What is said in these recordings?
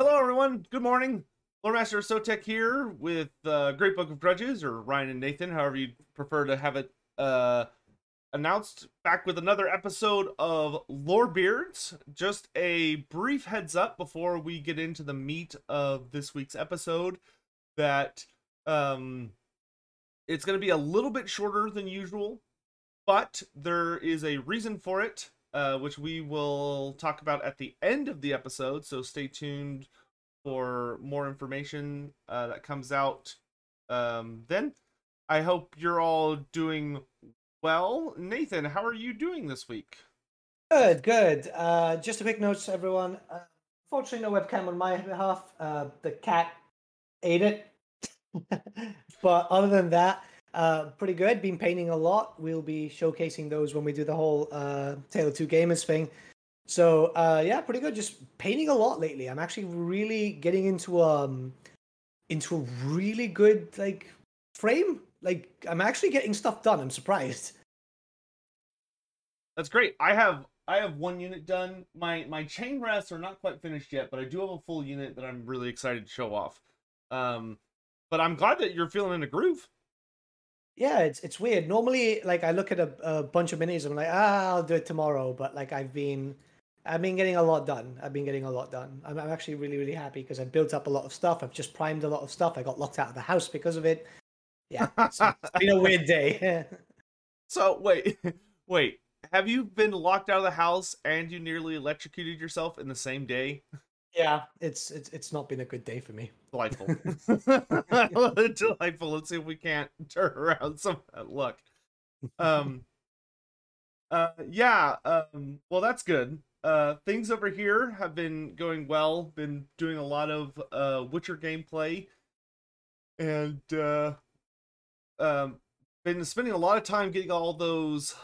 Hello, everyone. Good morning. Lore Master Sotek here with uh, Great Book of Grudges, or Ryan and Nathan, however you prefer to have it uh, announced. Back with another episode of Lore Beards. Just a brief heads up before we get into the meat of this week's episode that um, it's going to be a little bit shorter than usual, but there is a reason for it uh, which we will talk about at the end of the episode. So stay tuned for more information uh, that comes out um, then. I hope you're all doing well. Nathan, how are you doing this week? Good, good. Uh, just a quick note to everyone. Uh, unfortunately, no webcam on my behalf. Uh, the cat ate it. but other than that, uh, pretty good. Been painting a lot. We'll be showcasing those when we do the whole uh, Tale of Two Gamers thing. So uh, yeah, pretty good. Just painting a lot lately. I'm actually really getting into um into a really good like frame. Like I'm actually getting stuff done. I'm surprised. That's great. I have I have one unit done. My my Chainrasps are not quite finished yet, but I do have a full unit that I'm really excited to show off. Um, but I'm glad that you're feeling in a groove. Yeah, it's it's weird. Normally, like I look at a, a bunch of minis, I'm like, ah, I'll do it tomorrow. But like I've been, I've been getting a lot done. I've been getting a lot done. I'm, I'm actually really really happy because I've built up a lot of stuff. I've just primed a lot of stuff. I got locked out of the house because of it. Yeah, it's, it's been a weird day. so wait, wait. Have you been locked out of the house and you nearly electrocuted yourself in the same day? Yeah, it's it's it's not been a good day for me. Delightful. Delightful. Let's see if we can't turn around some of that luck. Um uh yeah, um well that's good. Uh things over here have been going well. Been doing a lot of uh Witcher gameplay and uh um been spending a lot of time getting all those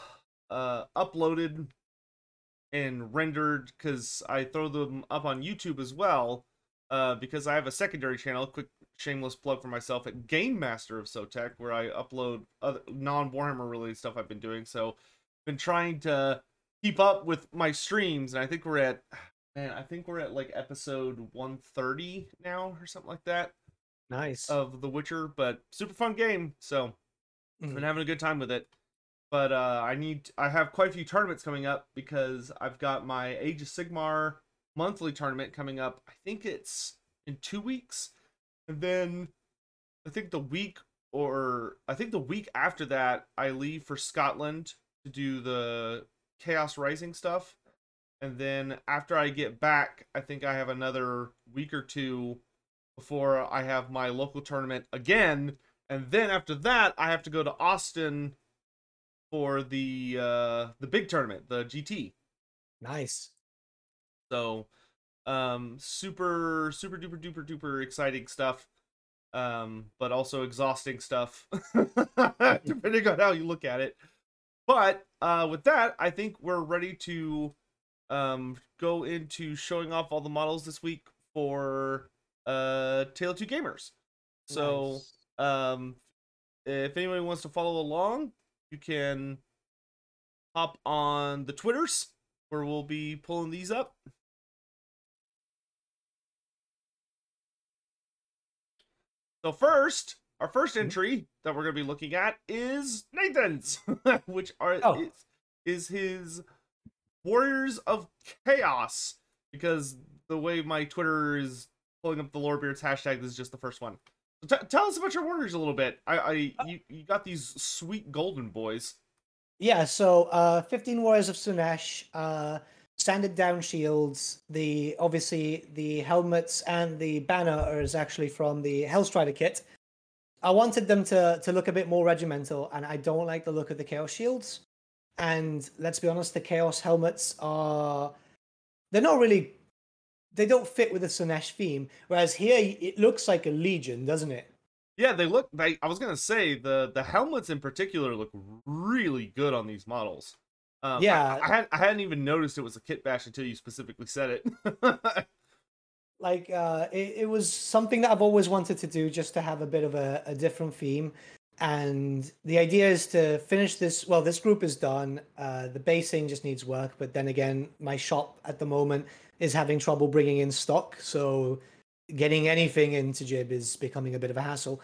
uh uploaded and rendered because I throw them up on YouTube as well. Uh, because I have a secondary channel, quick shameless plug for myself at Game Master of Sotek, where I upload other non Warhammer related stuff I've been doing. So, been trying to keep up with my streams, and I think we're at man, I think we're at like episode 130 now or something like that. Nice of The Witcher, but super fun game. So, mm-hmm. been having a good time with it but uh, I need I have quite a few tournaments coming up because I've got my Age of Sigmar monthly tournament coming up. I think it's in two weeks, and then I think the week or I think the week after that I leave for Scotland to do the Chaos Rising stuff, and then after I get back, I think I have another week or two before I have my local tournament again, and then after that I have to go to Austin for the uh the big tournament, the GT. Nice. So um super super duper duper duper exciting stuff. Um but also exhausting stuff depending on how you look at it. But uh with that, I think we're ready to um go into showing off all the models this week for uh Tale 2 Gamers. So nice. um if anybody wants to follow along, you can hop on the Twitters where we'll be pulling these up. So first, our first mm-hmm. entry that we're going to be looking at is Nathan's, which are oh. is, is his Warriors of Chaos because the way my Twitter is pulling up the Lorebeards hashtag, this is just the first one. T- tell us about your warriors a little bit. I, I uh, you, you got these sweet golden boys. Yeah, so uh, 15 Warriors of Slaanesh, uh, sanded down shields. The obviously the helmets and the banner is actually from the Hellstrider kit. I wanted them to to look a bit more regimental, and I don't like the look of the Chaos shields. And let's be honest, the Chaos helmets are they're not really they don't fit with the Slaanesh theme. Whereas here, it looks like a legion, doesn't it? Yeah, they look. They, I was gonna say the the helmets in particular look really good on these models. Um, yeah, I, I, had, I hadn't even noticed it was a kit bash until you specifically said it. like uh, it, it was something that I've always wanted to do, just to have a bit of a, a different theme. And the idea is to finish this. Well, this group is done. Uh, the basing just needs work, but then again, my shop at the moment is having trouble bringing in stock, so getting anything into Jib is becoming a bit of a hassle.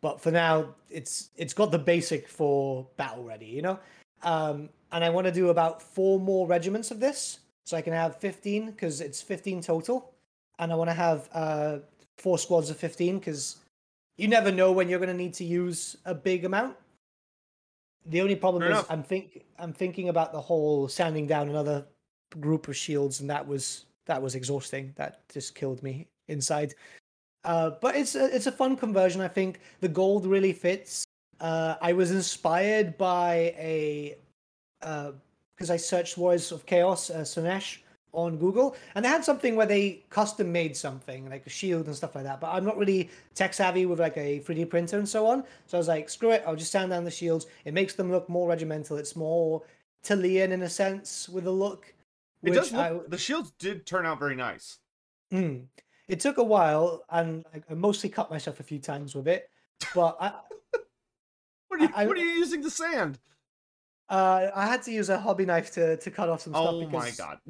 But for now, it's it's got the basic for battle ready, you know. Um, and I want to do about four more regiments of this, so I can have fifteen because it's fifteen total, and I want to have uh, four squads of fifteen because you never know when you're going to need to use a big amount. The only problem Fair is enough. I'm think I'm thinking about the whole sanding down another group of shields, and that was that was exhausting. That just killed me inside. Uh, but it's a, it's a fun conversion. I think the gold really fits. Uh, I was inspired by a because I searched Warriors of Chaos, uh, Slaanesh on Google, and they had something where they custom made something like a shield and stuff like that. But I'm not really tech savvy with like a 3D printer and so on. So I was like, screw it, I'll just sand down the shields. It makes them look more regimental. It's more Talian in a sense with a look. It does look, I- the shields did turn out very nice. Mm. It took a while, and I, I mostly cut myself a few times with it. But I, What are you, I- what are you using to sand? uh, I had to use a hobby knife to, to cut off some stuff. Oh my god.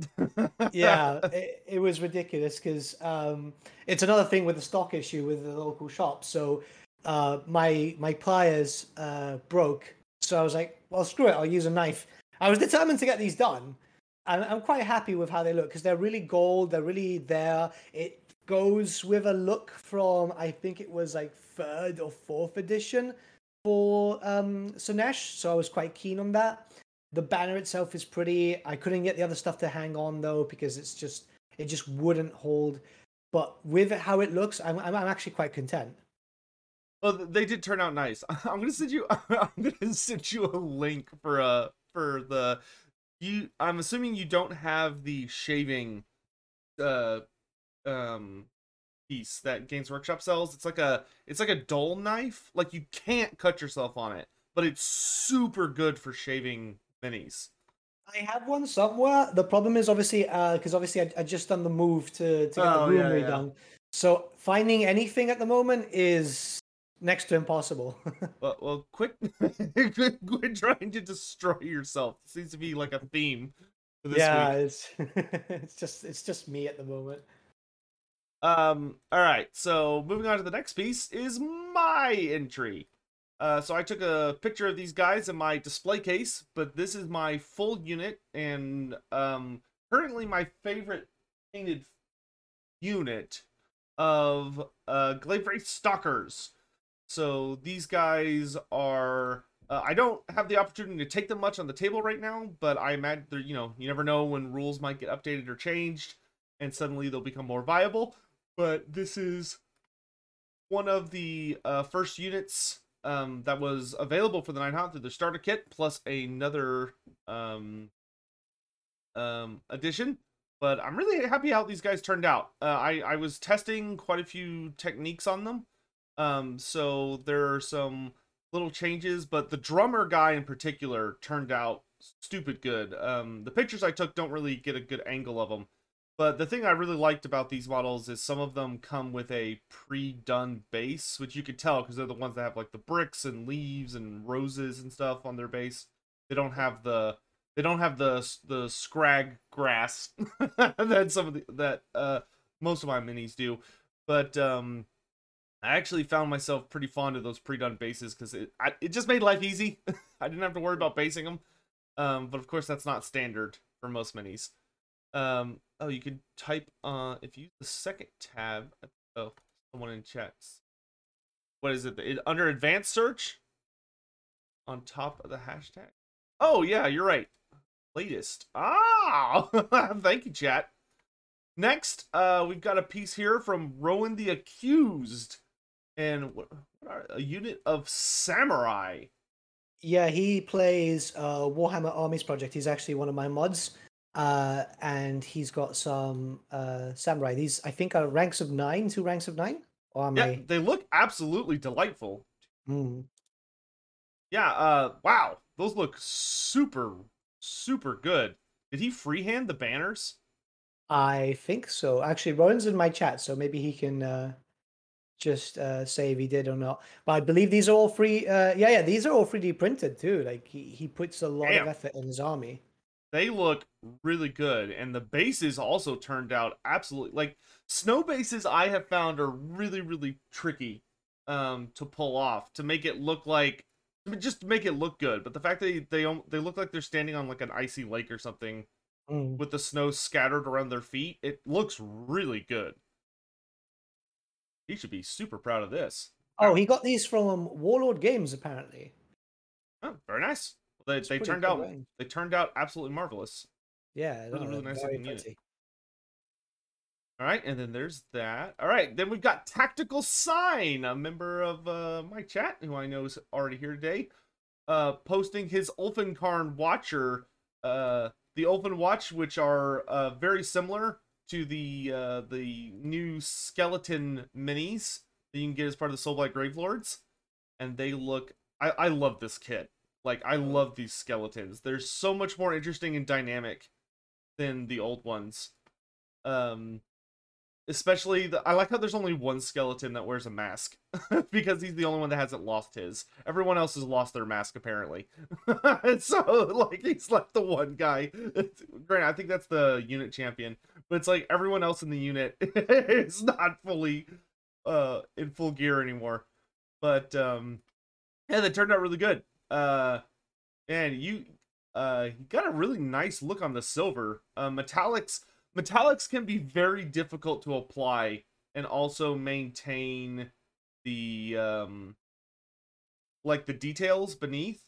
yeah, it, it was ridiculous because um, it's another thing with the stock issue with the local shop. So uh, my my pliers uh, broke, so I was like, well, screw it, I'll use a knife. I was determined to get these done, and I'm quite happy with how they look because they're really gold. They're really there. It goes with a look from I think it was like third or fourth edition for um Slaanesh, so I was quite keen on that. The banner itself is pretty. I couldn't get the other stuff to hang on though because it's just it just wouldn't hold. But with how it looks, I'm I'm, I'm actually quite content. Well, they did turn out nice. I'm gonna send you. I'm gonna send you a link for uh for the you. I'm assuming you don't have the shaving, uh, um, piece that Games Workshop sells. It's like a it's like a dull knife. Like you can't cut yourself on it, but it's super good for shaving minis. I have one somewhere. The problem is obviously uh because obviously I, I just done the move to to get Oh, the room yeah, yeah. redone. So finding anything at the moment is next to impossible. Well, well, quit, quit, trying to destroy yourself. seems to be like a theme for this yeah, week. it's it's just it's just me at the moment. Um, all right, so moving on to the next piece is my entry. Uh, so I took a picture of these guys in my display case, but this is my full unit, and um, currently my favorite painted unit of uh, Glaive Stalkers. So these guys are. Uh, I don't have the opportunity to take them much on the table right now, but I imagine they're, you know, you never know when rules might get updated or changed, and suddenly they'll become more viable. But this is one of the uh, first units um, that was available for the Nighthaunt through the starter kit, plus another um, um, addition. But I'm really happy how these guys turned out. Uh, I I was testing quite a few techniques on them, um, so there are some little changes. But the drummer guy in particular turned out stupid good. Um, the pictures I took don't really get a good angle of them. But the thing I really liked about these models is some of them come with a pre-done base, which you could tell because they're the ones that have like the bricks and leaves and roses and stuff on their base. They don't have the they don't have the the scrag grass that some of the that uh most of my minis do. But um I actually found myself pretty fond of those pre-done bases because it I, it just made life easy. I didn't have to worry about basing them. Um, but of course that's not standard for most minis. Um, oh, you can type uh if you use the second tab. Oh, someone in chats. What is it? it? Under advanced search, on top of the hashtag. Oh yeah, you're right. Latest. Ah, thank you, chat. Next, uh, we've got a piece here from Rowan the Accused, and what, what are a unit of samurai. Yeah, he plays uh, Warhammer Armies Project. He's actually one of my mods, uh, and he's got some uh, samurai. These I think are ranks of nine, two ranks of nine. Or am Yeah, I? they look absolutely delightful. Hmm. Yeah, uh wow, those look super super good. Did he freehand the banners? I think so. Actually, Rowan's in my chat, so maybe he can uh, just uh, say if he did or not. But I believe these are all free. Uh, yeah, yeah, these are all 3D printed too. Like he, he puts a lot Damn. of effort in his army. they look really good, and the bases also turned out absolutely like snow bases. I have found are really really tricky um, to pull off to make it look like just to make it look good. But the fact that they they, they look like they're standing on like an icy lake or something Mm. with the snow scattered around their feet, it looks really good. He should be super proud of this. Oh, he got these from Warlord Games apparently. Oh, very nice. They, It's they turned out range. they turned out absolutely marvelous. Yeah, Really, really nice looking unit. All right, and then there's that. All right, then we've got Tactical Sign, a member of uh, my chat who I know is already here today, uh, posting his Ulfenkarn Watcher, uh, the Ulfen Watch, which are uh, very similar to the uh, the new skeleton minis that you can get as part of the Soulblight Gravelords, and they look. I I love this kit. Like I love these skeletons. They're so much more interesting and dynamic than the old ones. Um, especially the, I like how there's only one skeleton that wears a mask because he's the only one that hasn't lost his. Everyone else has lost their mask apparently. So like he's like the one guy. Granted, I think that's the unit champion, but it's like everyone else in the unit is not fully uh in full gear anymore. But um yeah, they turned out really good. Uh and you uh you got a really nice look on the silver. Uh metallics metallics can be very difficult to apply and also maintain the um like the details beneath.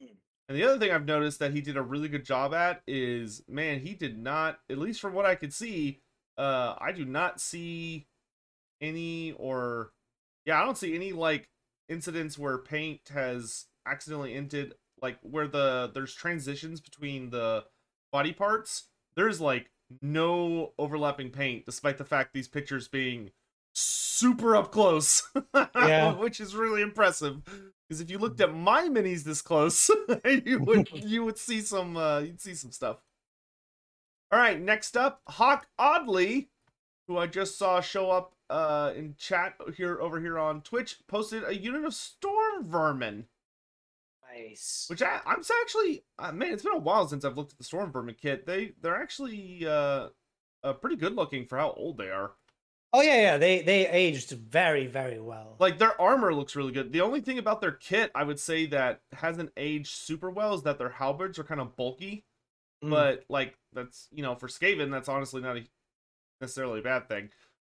And the other thing i've noticed that he did a really good job at is man he did not at least from what i could see uh i do not see any or yeah i don't see any like incidents where paint has accidentally entered like where the there's transitions between the body parts. There's like no overlapping paint despite the fact these pictures being super up close Yeah. which is really impressive. Because if you looked at my minis this close you would you would see some uh you'd see some stuff. All right next up hawk oddly who i just saw show up uh in chat here over here on twitch posted a unit of storm vermin Nice. which I, I'm actually, uh, man, it's been a while since I've looked at the Storm Vermin kit. They they're actually uh, uh pretty good looking for how old they are. Oh yeah, yeah. They they aged very very well. Like their armor looks really good. The only thing about their kit, I would say that hasn't aged super well, is that their halberds are kind of bulky. Mm. But like that's you know for Skaven, that's honestly not a, necessarily a bad thing.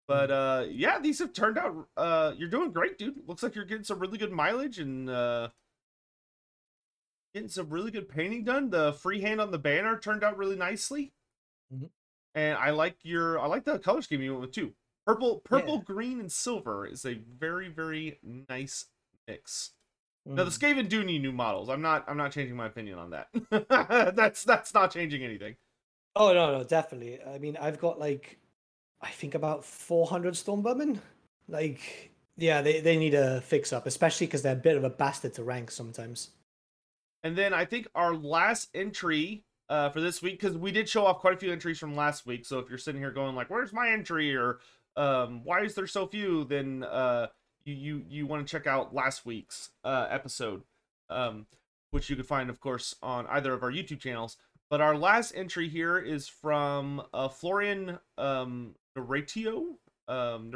But uh yeah, these have turned out. Uh, you're doing great, dude. Looks like you're getting some really good mileage and uh getting some really good painting done. The freehand on the banner turned out really nicely. Mhm. And I like your I like the color scheme you went with too. Purple, purple, Yeah. green, and silver is a very, very nice mix. Now the Mm. Skaven do need new models. I'm not I'm not changing my opinion on that. that's that's not changing anything. Oh no, no, definitely. I mean, I've got like, I think about 400 Stormvermin. Like, yeah, they, they need a fix up, especially because they're a bit of a bastard to rank sometimes. And then I think our last entry uh, for this week, because we did show off quite a few entries from last week. So if you're sitting here going like, "Where's my entry?" or um, "Why is there so few?" then uh, you you you want to check out last week's uh, episode, um, which you could find, of course, on either of our YouTube channels. But our last entry here is from uh, Florian um, Narratio, um,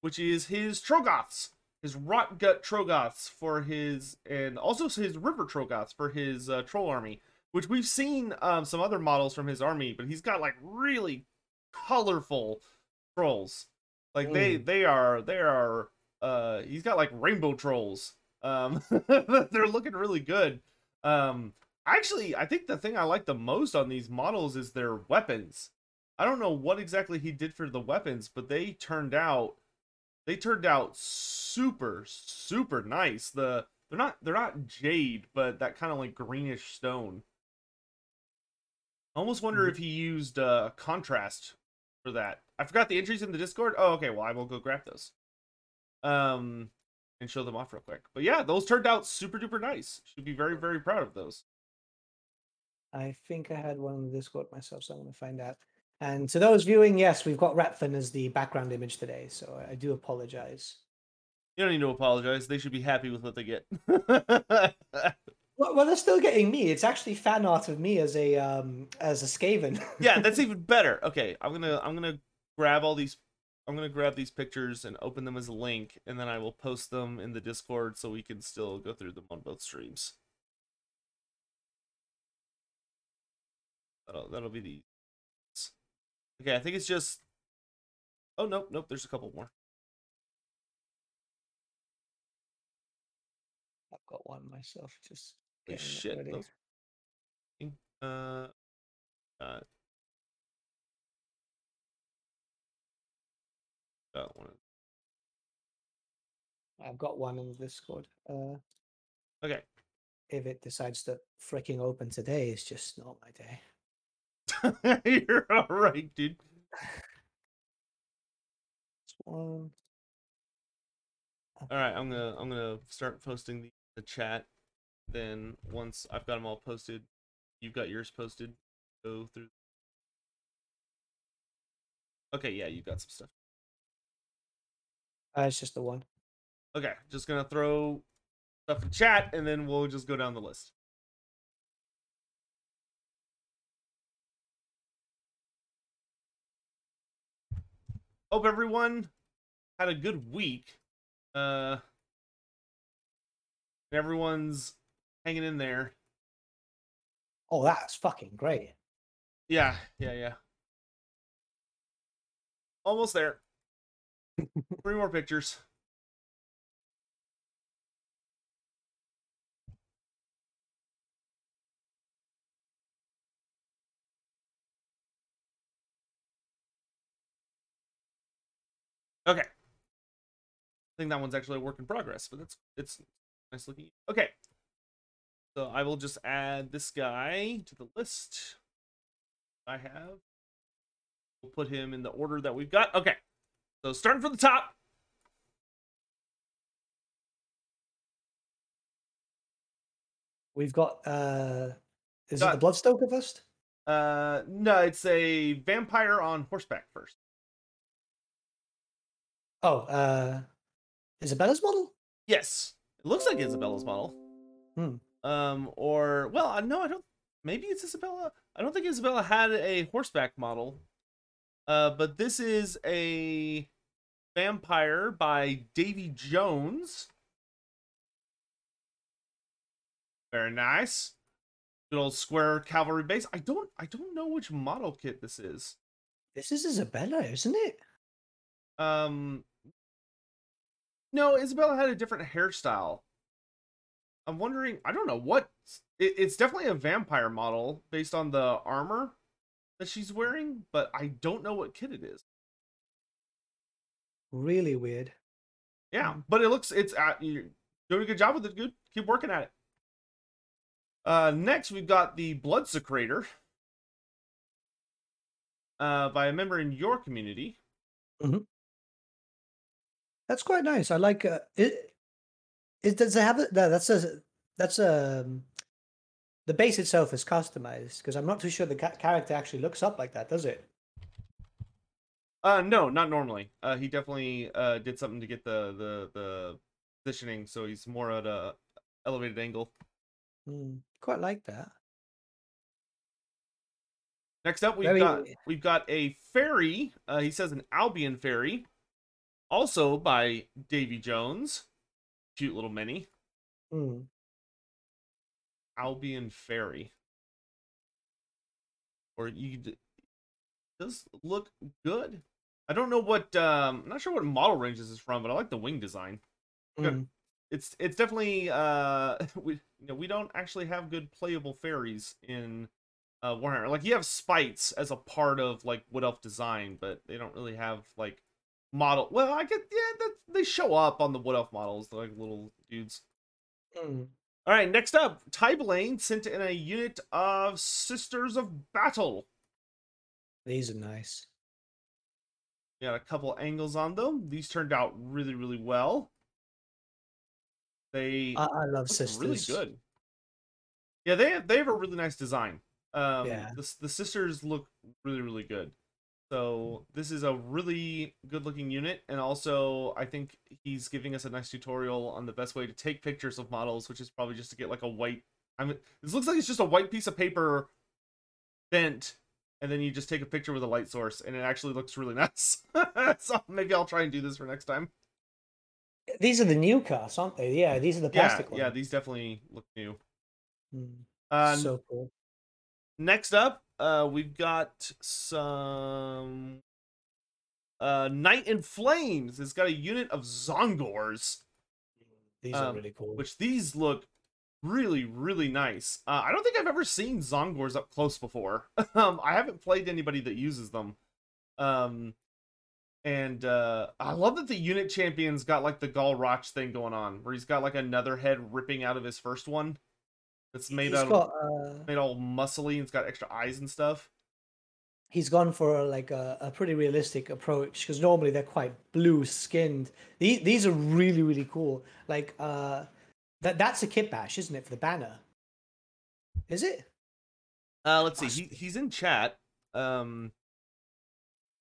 which is his Troggoths his rot gut troggoths for his and also his river troggoths for his uh, troll army which we've seen um, some other models from his army but he's got like really colorful trolls. Like they they are they are uh he's got like rainbow trolls. Um they're looking really good. Um actually i think the thing i like the most on these models is their weapons. I don't know what exactly he did for the weapons but they turned out they turned out super super nice. The they're not they're not jade but that kind of like greenish stone. I almost wonder Mhm. if he used uh contrast for that. I forgot the entries in the discord? Oh okay well i will go grab those. Um and show them off real quick. But yeah those turned out super duper nice. Should be very very proud of those. I think I had one in the Discord myself, so I'm to find out. And to those viewing, yes, we've got Rapfin as the background image today, so I do apologize. you don't need to apologize they should be happy with what they get Well, well, they're still getting me. It's actually fan art of me as a um as a Skaven. yeah, that's even better. Okay, I'm gonna I'm gonna grab all these. I'm gonna grab these pictures and open them as a link, and then I will post them in the Discord so we can still go through them on both streams. That'll that'll be the. Okay, I think it's just. Oh nope nope. There's a couple more. I've got one myself. Just Holy shit. Those... Uh, uh, got one. I've got one in the Discord. Uh, Okay. if it decides to freaking open today, it's just not my day. You're all right, dude. One. All right, I'm gonna I'm gonna start posting the, the chat. Then once I've got them all posted, you've got yours posted. Go through. Okay, yeah, you got some stuff. Uh, it's just the one. Okay, just gonna throw stuff in chat, and then we'll just go down the list. Hope everyone had a good week. Uh, everyone's hanging in there. Oh, that's fucking great. Yeah, yeah, yeah. Almost there. Three more pictures. Okay. I think that one's actually a work in progress, but that's it's nice looking. Okay. So I will just add this guy to the list. I have. We'll put him in the order that we've got. Okay. So starting from the top. We've got uh is it Got- the Bloodstoker first? Uh no, it's a vampire on horseback first. Oh, uh Isabella's model? Yes. It looks like Isabella's model. Hmm. Um or well, no, I don't maybe it's Isabella. I don't think Isabella had a horseback model. Uh but this is a vampire by Davy Jones. Very nice. Good old square cavalry base. I don't I don't know which model kit this is. This is Isabella, isn't it? Um No, Isabella had a different hairstyle. I'm wondering, I don't know what it, it's definitely a vampire model based on the armor that she's wearing, but I don't know what kit it is. Really weird. Yeah, Mhm. but it looks it's uh, you're doing a good job with it. Good, keep working at it. Uh, next we've got the Bloodsecrator, uh, by a member in your community. That's quite nice. I like uh, it. It does it have it? No, that's a that's a um, the base itself is customized because I'm not too sure the ca- character actually looks up like that, does it? Uh, no, not normally. Uh, he definitely uh did something to get the the the positioning, so he's more at a elevated angle. Hmm, quite like that. Next up, we've Very- got we've got a fairy. Uh, he says an Albion fairy, also by Davy Jones. Cute little mini Hmm. Albion fairy. Or you does look good. I don't know what um I'm not sure what model range this is from, but I like the wing design. Hmm. It's it's definitely uh we you know we don't actually have good playable fairies in uh Warhammer. Like you have spites as a part of like Wood Elf design, but they don't really have like model. Well, I get yeah that they show up on the Wood Elf models They're like little dudes. Hmm. All right, next up, Tybelane sent in a unit of Sisters of Battle. These are nice. Got a couple angles on them. These turned out really, really well. They I, I love sisters. really good. Yeah, they have, they have a really nice design. Um, Yeah. the the sisters look really, really good. So this is a really good looking unit, and also I think he's giving us a nice tutorial on the best way to take pictures of models, which is probably just to get like a white I mean, this looks like it's just a white piece of paper bent, and then you just take a picture with a light source, and it actually looks really nice. so maybe I'll try and do this for next time. These are the new cars, aren't they? Yeah, these are the Yeah, plastic yeah, ones. these definitely look new. Mm, Uh, so cool. Next up, uh, we've got some uh, Night in Flames. It's got a unit of Tzaangors. These are um, really cool. which these look really really nice uh, i don't think i've ever seen Tzaangors up close before um i haven't played anybody that uses them um and uh i love that the unit champion's got like the Galroch thing going on where he's got like another head ripping out of his first one that's made He's out got, of uh, made all muscly and it's got extra eyes and stuff he's gone for like a, a pretty realistic approach because normally they're quite blue skinned. These these are really really cool. Like uh, that that's a kit bash, isn't it, for the banner? Is it? Uh, let's see. He, he's in chat. Um,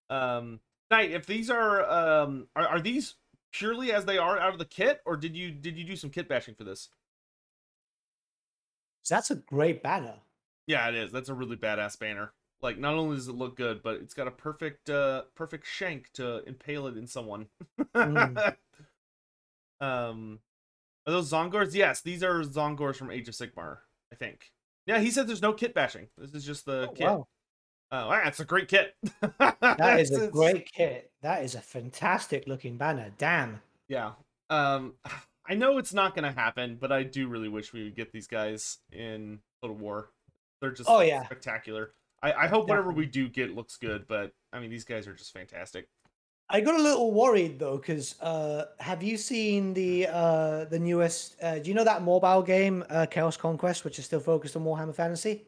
um, Knight, if these are um, are, are these purely as they are out of the kit, or did you did you do some kit bashing for this? 'Cause that's a great banner. Yeah, it is. That's a really badass banner. Like, not only does it look good, but it's got a perfect uh perfect shank to impale it in someone. Mm. um, are those Tzaangors? Yes, these are Tzaangors from Age of Sigmar. I think. Yeah, he said there's no kit bashing. This is just the Oh, kit. wow, Oh, that's a great kit. that is a great kit. That is a fantastic looking banner. Damn. Yeah. Um I know it's not gonna happen, but I do really wish we would get these guys in Total War. They're just Oh, yeah. spectacular. I, I hope whatever we do get looks good, but I mean these guys are just fantastic. I got a little worried though, because uh, have you seen the uh, the newest? Uh, do you know that mobile game, uh, Chaos Conquest, which is still focused on Warhammer Fantasy?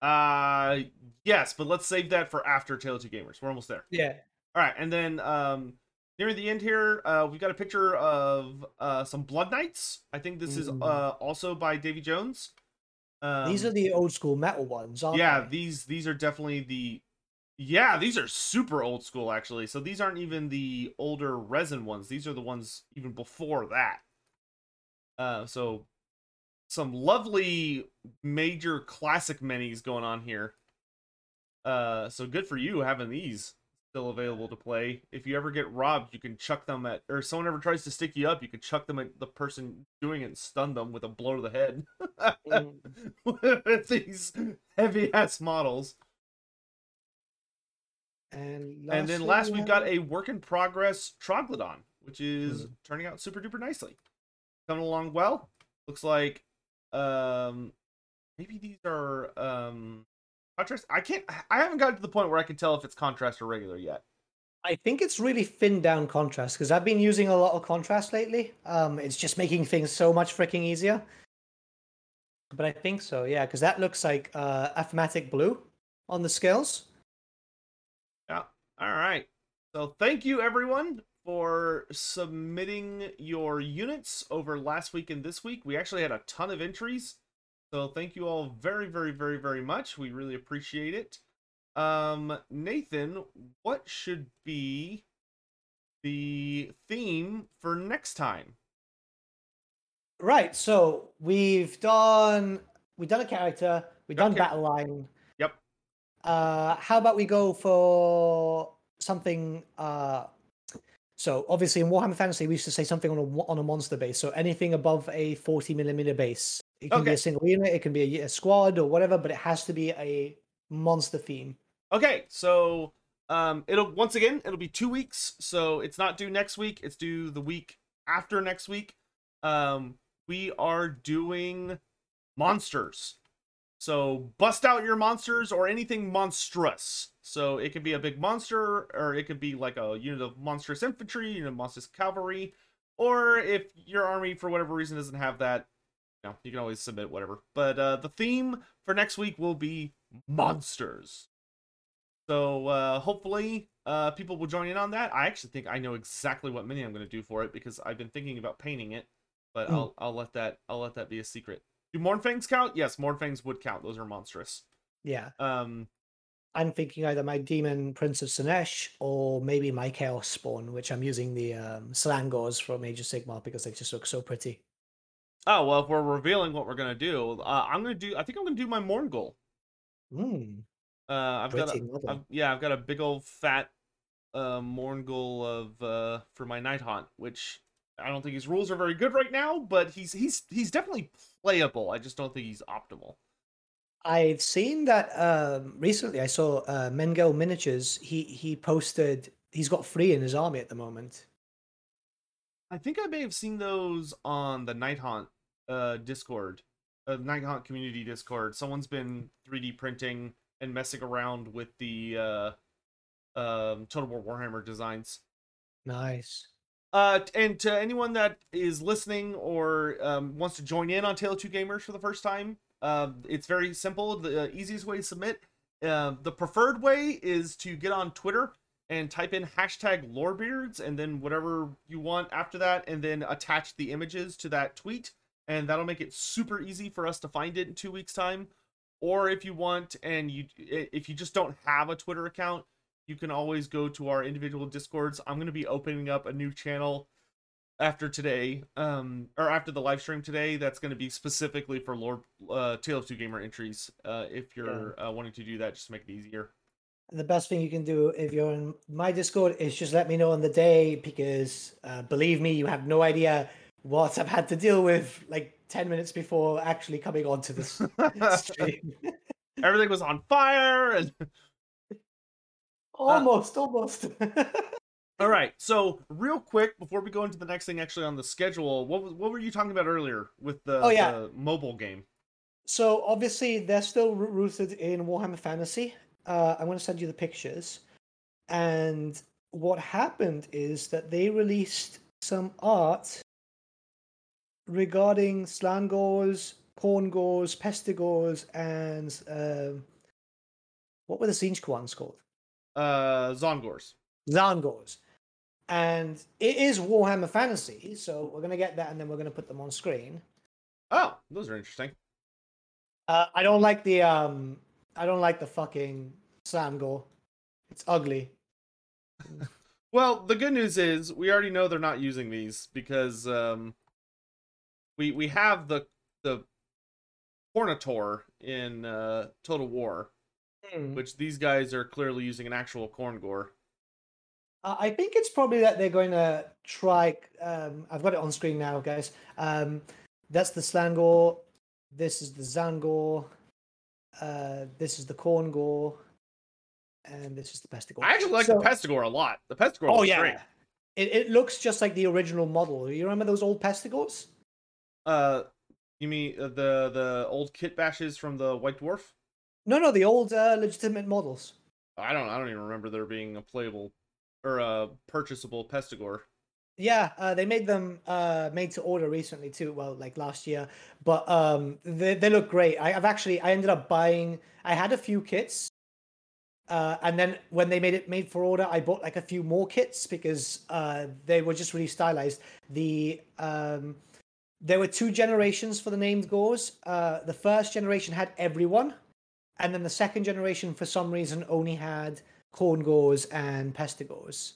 Uh yes, but let's save that for after Tale of Two Gamers. We're almost there. Yeah. Alright, and then um near the end here, uh we've got a picture of uh some Blood Knights. I think this is Ooh. uh also by Davy Jones. Um, These are the old school metal ones, yeah they? these these are definitely the yeah these are super old school actually so these aren't even the older resin ones these are the ones even before that uh so some lovely major classic minis going on here uh so good for you having these still available to play if you ever get robbed you can chuck them at or someone ever tries to stick you up you can chuck them at the person doing it and stun them with a blow to the head Mm. with these heavy ass models. And, and then last we we've got a work in progress Troglodon, which is Mhm. turning out super duper nicely. Coming along well. Looks like um maybe these are um contrast. I can't I haven't gotten to the point where I can tell if it's contrast or regular yet. I think it's really thinned down contrast because I've been using a lot of contrast lately. Um, it's just making things so much freaking easier. But I think so, yeah, because that looks like uh, Aethermatic blue on the scales. Yeah. All right. So thank you everyone for submitting your units over last week and this week. We actually had a ton of entries. So thank you all very very very very much. We really appreciate it. Um Nathan, what should be the theme for next time? Right, so we've done we've done a character, we've done char- battle line. Yep. Uh, how about we go for something? Uh, so obviously in Warhammer Fantasy, we used to say something on a on a monster base. So anything above a forty millimeter base, it can be a single unit, it can be a, a squad or whatever, but it has to be a monster theme. Okay, so um it'll once again it'll be 2 weeks. So it's not due next week, it's due the week after next week. Um we are doing monsters. So bust out your monsters or anything monstrous. So it could be a big monster, or it could be like a unit of monstrous infantry, unit of monstrous cavalry, or if your army for whatever reason doesn't have that, you know, you can always submit whatever. But uh, the theme for next week will be monsters. So uh, hopefully uh, people will join in on that. I actually think I know exactly what mini I'm going to do for it because I've been thinking about painting it, but Mm. I'll I'll let that I'll let that be a secret. Do Mournfangs count? Yes, Mournfangs would count. Those are monstrous. Yeah, Um, I'm thinking either my Demon Prince of Slaanesh or maybe my Chaos Spawn, which I'm using the um, Slangors from Age of Sigmar because they just look so pretty. Oh well, if we're revealing what we're gonna do, uh, I'm gonna do. I think I'm gonna do my Mourngul. Hmm. Uh, I've got Pretty a, model. I've, yeah, I've got a big old fat uh Mourngul of uh for my Night Haunt, which I don't think his rules are very good right now, but he's he's he's definitely playable. I just don't think he's optimal. I've seen that um, recently. I saw uh, Mengel Miniatures. He he posted. He's got three in his army at the moment. I think I may have seen those on the Night Haunt uh Discord, uh, Night Haunt community Discord. Someone's been 3D printing and messing around with the uh um Total War Warhammer designs. Nice. Uh, and to anyone that is listening or um, wants to join in on Tale of Two Gamers for the first time, um, it's very simple. The uh, easiest way to submit, uh, the preferred way is to get on Twitter and type in hashtag Lorebeards and then whatever you want after that, and then attach the images to that tweet, and that'll make it super easy for us to find it in two weeks' time. Or if you want, and you if you just don't have a Twitter account, you can always go to our individual discords i'm going to be opening up a new channel after today um or after the live stream today that's going to be specifically for lord uh tale of two gamer entries uh if you're uh, wanting to do that just to make it easier And the best thing you can do if you're in my Discord is just let me know on the day because uh, believe me, you have no idea what I've had to deal with like 10 minutes before actually coming onto this stream. everything was on fire and almost, almost. all right so real quick before we go into the next thing actually on the schedule what was what were you talking about earlier with the, Oh, yeah. the mobile game so obviously they're still rooted in Warhammer Fantasy. Uh, I'm going to send you the pictures. And what happened is that they released some art regarding Slangors, Khorngors, Pestigors, and um, what were the Zinch ones called? uh Tzaangors Tzaangors. And it is Warhammer Fantasy, so we're going to get that and then we're going to put them on screen. oh those are interesting Uh, I don't like the um. I don't like the fucking Slangor. It's ugly. Well, the good news is we already know they're not using these because um, we we have the the Khornataur in uh, Total War, Hmm. which these guys are clearly using an actual Khorngor. Uh, I think it's probably that they're going to try. Um, I've got it on screen now, guys. Um, that's the Slangor. This is the Tzaangor. Uh, this is the Khorngor. And this is the Pestigor. I actually like So- the Pestigor a lot. The Pestigor Oh looks yeah, great. it it looks just like the original model. You remember those old Pestigors? Uh, you mean uh, the the old kit bashes from the White Dwarf? No, no, the old uh, legitimate models. I don't I don't even remember there being a playable or a purchasable pestigor. Yeah, uh, they made them uh, made to order recently too. Well, like last year, but um, they they look great. I, I've actually I ended up buying. I had a few kits, uh, and then when they made it made for order, I bought like a few more kits because uh, they were just really stylized. The um, there were two generations for the named gores. Uh, the first generation had everyone, and then the second generation, for some reason, only had corn gores and pestigors.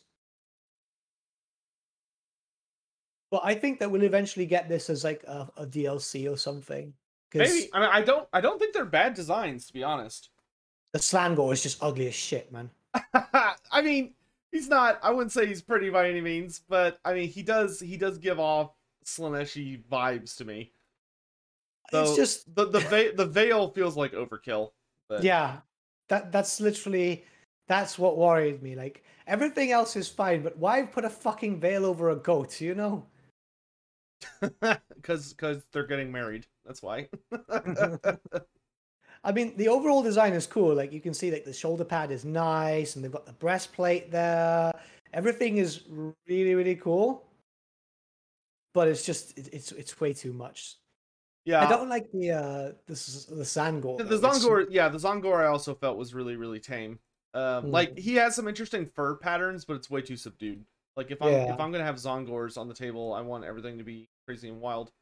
But I think that we'll eventually get this as like a, a DLC or something. Maybe I mean I don't I don't think they're bad designs to be honest. the Slangor is just ugly as shit, man. I mean, he's not. I wouldn't say he's pretty by any means, but I mean, he does. He does give off Slaneshi vibes to me. So it's just the the va- the veil feels like overkill. But yeah, that that's literally that's what worried me. Like everything else is fine, but why put a fucking veil over a goat? You know? because because they're getting married. That's why. I mean, the overall design is cool. Like you can see, like the shoulder pad is nice, and they've got the breastplate there. Everything is really, really cool. But it's just it, it's it's way too much. yeah. I don't like the uh the the, though. the It's- Tzaangor, yeah, the Tzaangor I also felt was really really tame. Um, like Mhm. he has some interesting fur patterns, but it's way too subdued. Like if I'm Yeah. if I'm gonna have Tzaangors on the table, I want everything to be crazy and wild.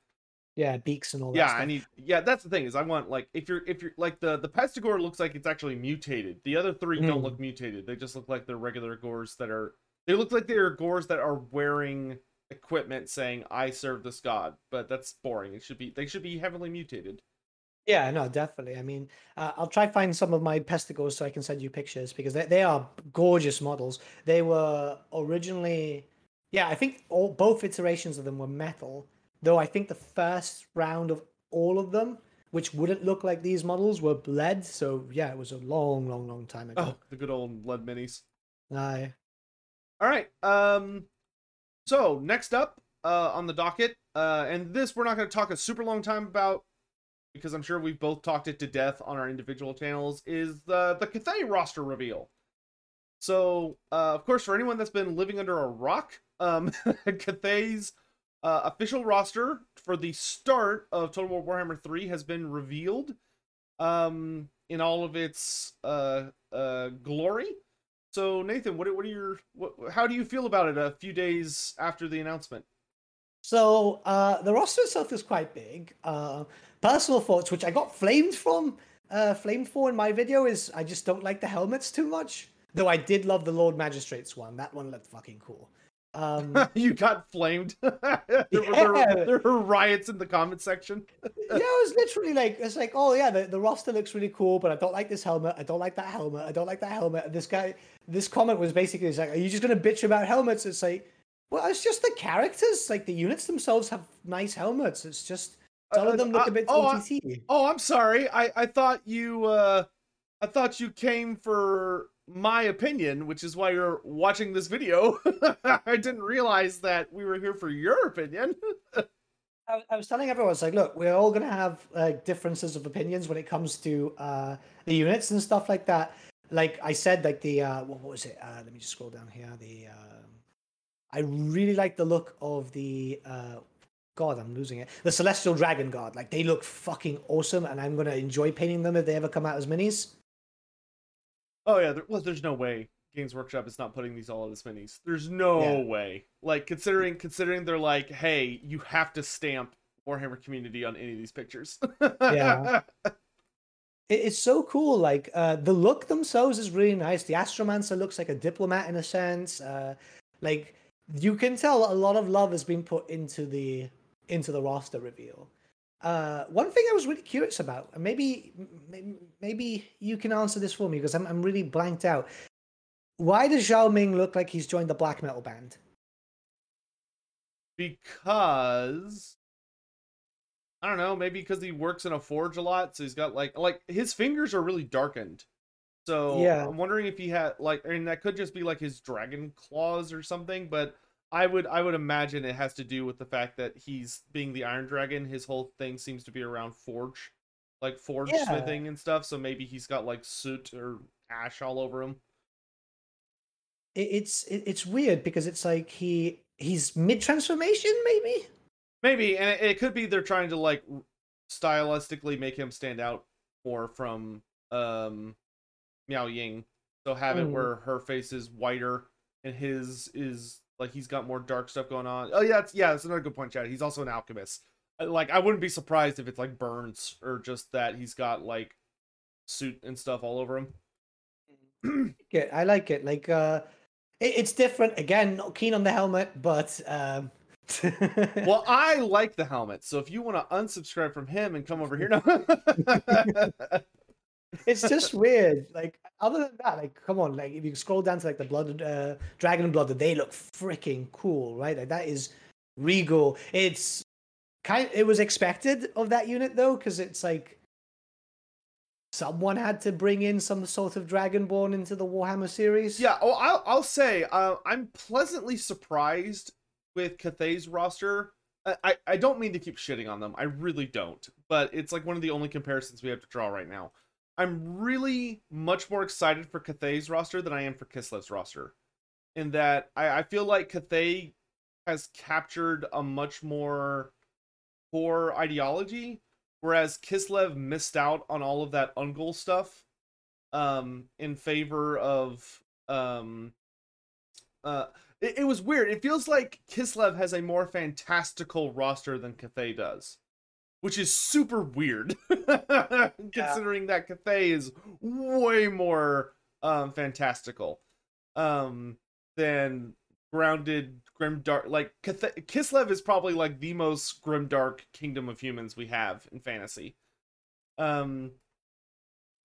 Yeah, beaks and all that. yeah i need yeah that's the thing is i want like if you're if you're like the the pestigor looks like it's actually mutated the other 3 don't Mm. look mutated they just look like they're regular gores that are they look like they're gores that are wearing equipment saying I serve this god, but that's boring. It should be they should be heavily mutated. Yeah, no, definitely. I mean, uh, I'll try find some of my pestigors so I can send you pictures because they, they are gorgeous models. They were originally, yeah, I think all both iterations of them were metal. Though I think the first round of all of them, which wouldn't look like these models, were lead. So yeah, it was a long, long, long time ago. Oh, the good old lead minis. Aye. All right. Um so next up uh on the docket, uh and this we're not gonna talk a super long time about because I'm sure we've both talked it to death on our individual channels, is the the Cathay roster reveal. So, uh, of course, for anyone that's been living under a rock, um, Cathay's uh, official roster for the start of Total War Warhammer 3 has been revealed um, in all of its uh, uh, glory. So, Nathan, what, what are your what, how do you feel about it a few days after the announcement? So uh, the roster itself is quite big. Uh, personal thoughts, which I got flamed from, uh, flamed for in my video, is I just don't like the helmets too much. Though I did love the Lord Magistrates one. That one looked fucking cool. Um, you got flamed. there, were, there, were riots in the comment section. yeah, it was literally like it's like, oh yeah, the, the roster looks really cool, but I don't like this helmet. I don't like that helmet. I don't like that helmet. And this guy, this comment was basically like, are you just gonna bitch about helmets? It's like, well, it's just the characters. Like the units themselves have nice helmets. It's just some Uh, of them look uh, a bit oh, I, oh, I'm sorry. I I thought you uh I thought you came for my opinion, which is why you're watching this video. I didn't realize that we were here for your opinion. I, I was telling everyone, it's like, look, we're all gonna have like differences of opinions when it comes to uh, the units and stuff like that. Like I said, like the uh, what was it? Uh, let me just scroll down here. The um, I really like the look of the uh, God, I'm losing it. The Celestial Dragon Guard. Like they look fucking awesome, and I'm gonna enjoy painting them if they ever come out as minis. oh yeah, there, well there's no way Games Workshop is not putting these all as minis. There's no Yeah. way. Like considering considering they're like, "Hey, you have to stamp Warhammer community on any of these pictures." Yeah. It's so cool. Like uh, the look themselves is really nice. The Astromancer looks like a diplomat in a sense. Uh, like you can tell a lot of love has been put into the into the roster reveal. Uh, one thing I was really curious about, and maybe maybe, you can answer this for me because I'm I'm really blanked out. Why does Zhao Ming look like he's joined the black metal band? because I don't know, maybe because he works in a forge a lot, so he's got like like his fingers are really darkened. So Yeah. I'm wondering if he had like I mean that could just be like his dragon claws or something, but I would I would imagine it has to do with the fact that he's being the Iron Dragon, his whole thing seems to be around forge. Like forge Yeah. smithing and stuff, so maybe he's got like soot or ash all over him. It's it's weird because it's like he he's mid transformation maybe. Maybe, and it, it could be they're trying to like stylistically make him stand out more from um Miao Ying. So have it Mm. where her face is whiter and his is like he's got more dark stuff going on. Oh yeah, it's, yeah, that's another good point, Chad. He's also an alchemist. Like I wouldn't be surprised if it's like burns or just that he's got like suit and stuff all over him. it. I like it. Like uh it, it's different. Again, not keen on the helmet, but um Well, I like the helmet, so if you want to unsubscribe from him and come over here, no. it's just weird. Like other than that, like come on, like if you scroll down to like the blood uh dragon blood, they look freaking cool, right? Like that is regal. It's kind it was expected of that unit though, because it's like someone had to bring in some sort of dragonborn into the Warhammer series. Yeah, oh, I'll I'll say uh, I'm pleasantly surprised with Cathay's roster. I, I I don't mean to keep shitting on them. I really don't. But it's like one of the only comparisons we have to draw right now. I'm really much more excited for Cathay's roster than I am for Kislev's roster. In that I, I feel like Cathay has captured a much more core ideology, whereas Kislev missed out on all of that Ungol stuff um in favor of um uh it, it was weird it feels like kislev has a more fantastical roster than cathay does which is super weird considering that cathay is way more um fantastical um than grounded grim dark like Cath- Kislev is probably like the most grim dark kingdom of humans we have in fantasy. Um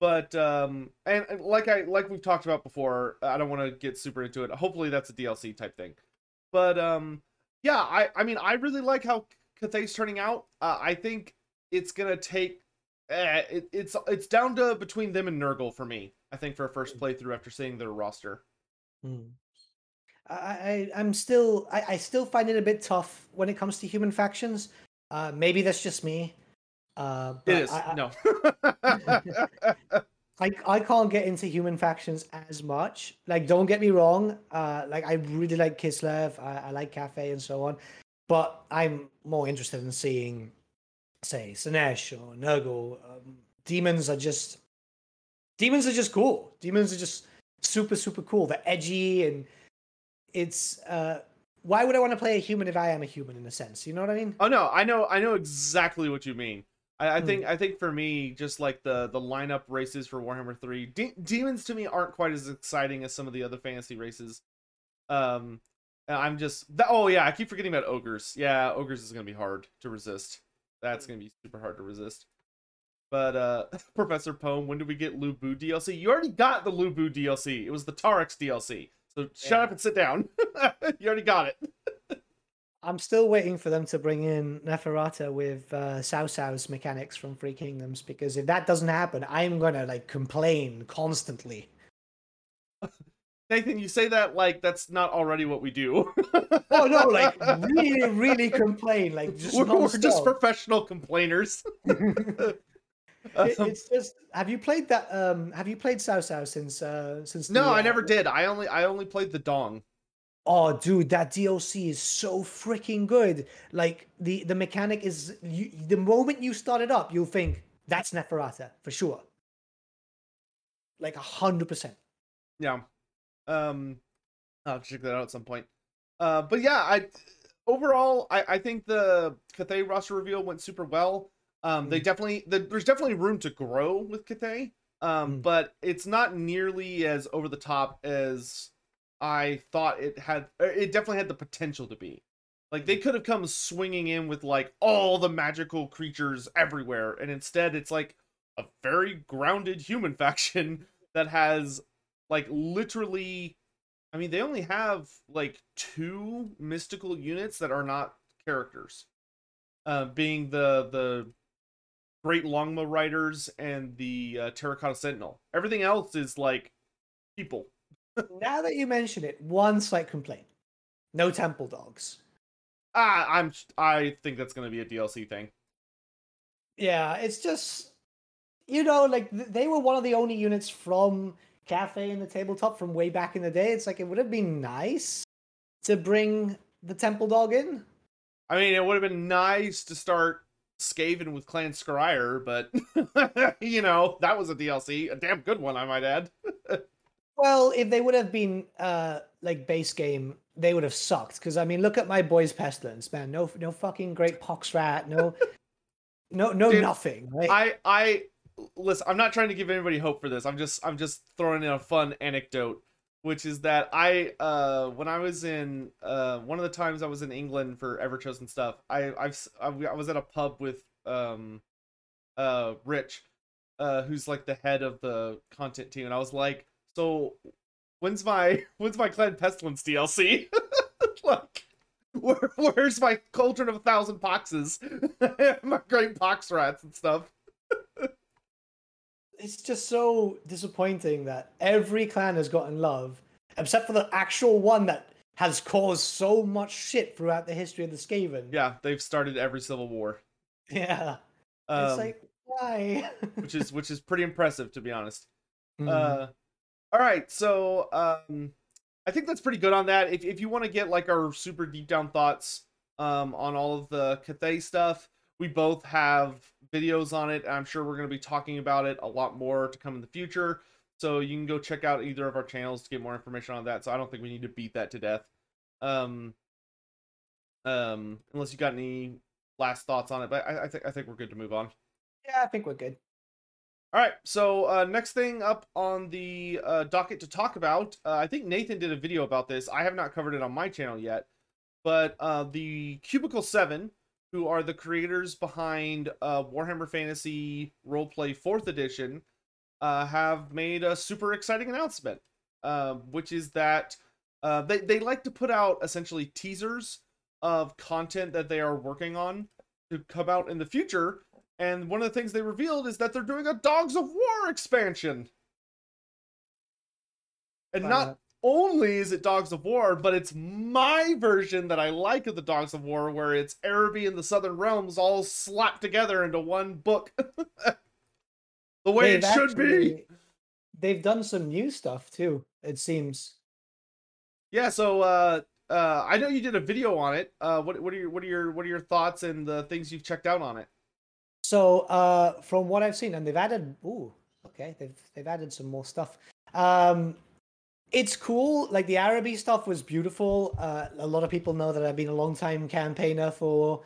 but um and, and like I like we've talked about before, I don't want to get super into it. Hopefully that's a DLC type thing. But um yeah, I I mean I really like how Cathay's turning out. Uh, I think it's going to take eh, it, it's it's down to between them and Nurgle for me. I think for a first playthrough after seeing their roster. Hmm. I, I I'm still I, I still find it a bit tough when it comes to human factions. Uh, maybe that's just me. Uh, but It is. I- no. I, I can't get into human factions as much. Like, don't get me wrong. Uh, like I really like Kislev. I, I like Cathay and so on. But I'm more interested in seeing, say, Slaanesh or Nurgle. Um, demons are just demons are just cool. Demons are just super super cool. They're edgy and it's. Uh, why would I want to play a human if I am a human in a sense? You know what I mean? oh no, I know I know exactly what you mean. I, I Hmm. think I think for me, just like the the lineup races for Warhammer Three, de- demons to me aren't quite as exciting as some of the other fantasy races. Um, I'm just th- oh yeah, I keep forgetting about ogres. Yeah, ogres is gonna be hard to resist. That's gonna be super hard to resist. But uh Professor Poem, when do we get Lu Bu DLC? You already got the Lu Bu DLC. It was the Taurox DLC. So shut up and sit down. you already got it. I'm still waiting for them to bring in Neferata with uh, Cao Cao's mechanics from Three Kingdoms because if that doesn't happen, I'm gonna like complain constantly. Nathan, you say that like that's not already what we do. Oh no, like really, really complain, like just we're, we're just professional complainers. It- Um, it's just. Have you played that? Um, have you played Cao Cao since? Uh, since no, the, I uh, never did. I only I only played the Dong. Oh, dude, that DLC is so freaking good. Like the the mechanic is, you, the moment you start it up, you'll think that's Neferata for sure. Like a hundred percent. Yeah. Um I'll have to check that out at some point. Uh but yeah, I overall I, I think the Cathay roster reveal went super well. Um they Mm. definitely the, there's definitely room to grow with Cathay. Um Mm. but it's not nearly as over the top as I thought it had it definitely had the potential to be. Like they could have come swinging in with like all the magical creatures everywhere and instead it's like a very grounded human faction that has like literally I mean they only have like two mystical units that are not characters. Uh being the the Great Longma Riders and the uh, Terracotta Sentinel. Everything else is like people. now that you mention it, one slight complaint: no temple dogs. Ah, I'm I think that's going to be a DLC thing. Yeah, it's just you know, like th- they were one of the only units from Cathay in the tabletop from way back in the day. It's like it would have been nice to bring the temple dog in. I mean, it would have been nice to start Skaven with Clan Skryre, but you know, that was a DLC, a damn good one, I might add. Well, if they would have been uh like base game, they would have sucked. Because I mean, look at my boys Pestilens, man. No, no fucking great pox rat. No, no, no, Dude, nothing. Right? I I listen, I'm not trying to give anybody hope for this. I'm just I'm just throwing in a fun anecdote, which is that I uh when I was in uh one of the times I was in England for Everchosen stuff, I I've I was at a pub with um uh Rich uh who's like the head of the content team and I was like, "So when's my when's my Clan Pestilens DLC?" like where, where's my cauldron of a thousand poxes? my great pox rats and stuff. It's just so disappointing that every clan has gotten love, except for the actual one that has caused so much shit throughout the history of the Skaven. Yeah, they've started every civil war. Yeah. Um, it's like why? which is which is pretty impressive to be honest. Mhm. Uh all right, so um I think that's pretty good on that. If if you want to get like our super deep down thoughts um on all of the Cathay stuff, we both have videos on it. I'm sure we're going to be talking about it a lot more to come in the future. So you can go check out either of our channels to get more information on that. So I don't think we need to beat that to death. Um um unless you got any last thoughts on it, but I, I think I think we're good to move on. yeah, I think we're good. All right, so uh, next thing up on the uh, docket to talk about, uh, I think Nathan did a video about this. I have not covered it on my channel yet, but uh, the Cubicle Seven, who are the creators behind uh, Warhammer Fantasy Roleplay Fourth Edition, uh, have made a super exciting announcement, uh, which is that uh, they they like to put out essentially teasers of content that they are working on to come out in the future. And one of the things they revealed is that they're doing a Dogs of War expansion. And not only is it Dogs of War, but it's my version that I like of the Dogs of War, where it's Araby and the Southern Realms all slapped together into one book. the way it they've should be. They've done some new stuff too. It seems. Yeah, so uh uh I know you did a video on it. Uh what what are your what are your what are your thoughts and the things you've checked out on it? So uh, from what I've seen, and they've added, ooh, okay, they've they've added some more stuff. Um, it's cool. Like the Araby stuff was beautiful. Uh, a lot of people know that I've been a long time campaigner for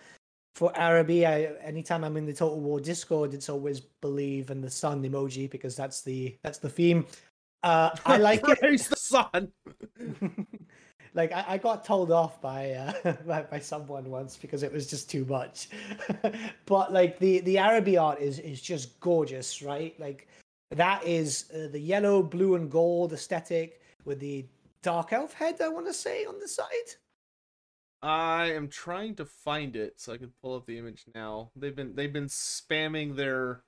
for Araby. I anytime I'm in the Total War Discord, it's always believe and the sun emoji because that's the that's the theme. Uh, I like it. Praise the sun. like I, I got told off by, uh, by by someone once because it was just too much. but like the the Araby art is is just gorgeous, right? Like that is uh, the yellow, blue, and gold aesthetic with the dark elf head. I want to say on the side. I am trying to find it so I can pull up the image now. They've been they've been spamming their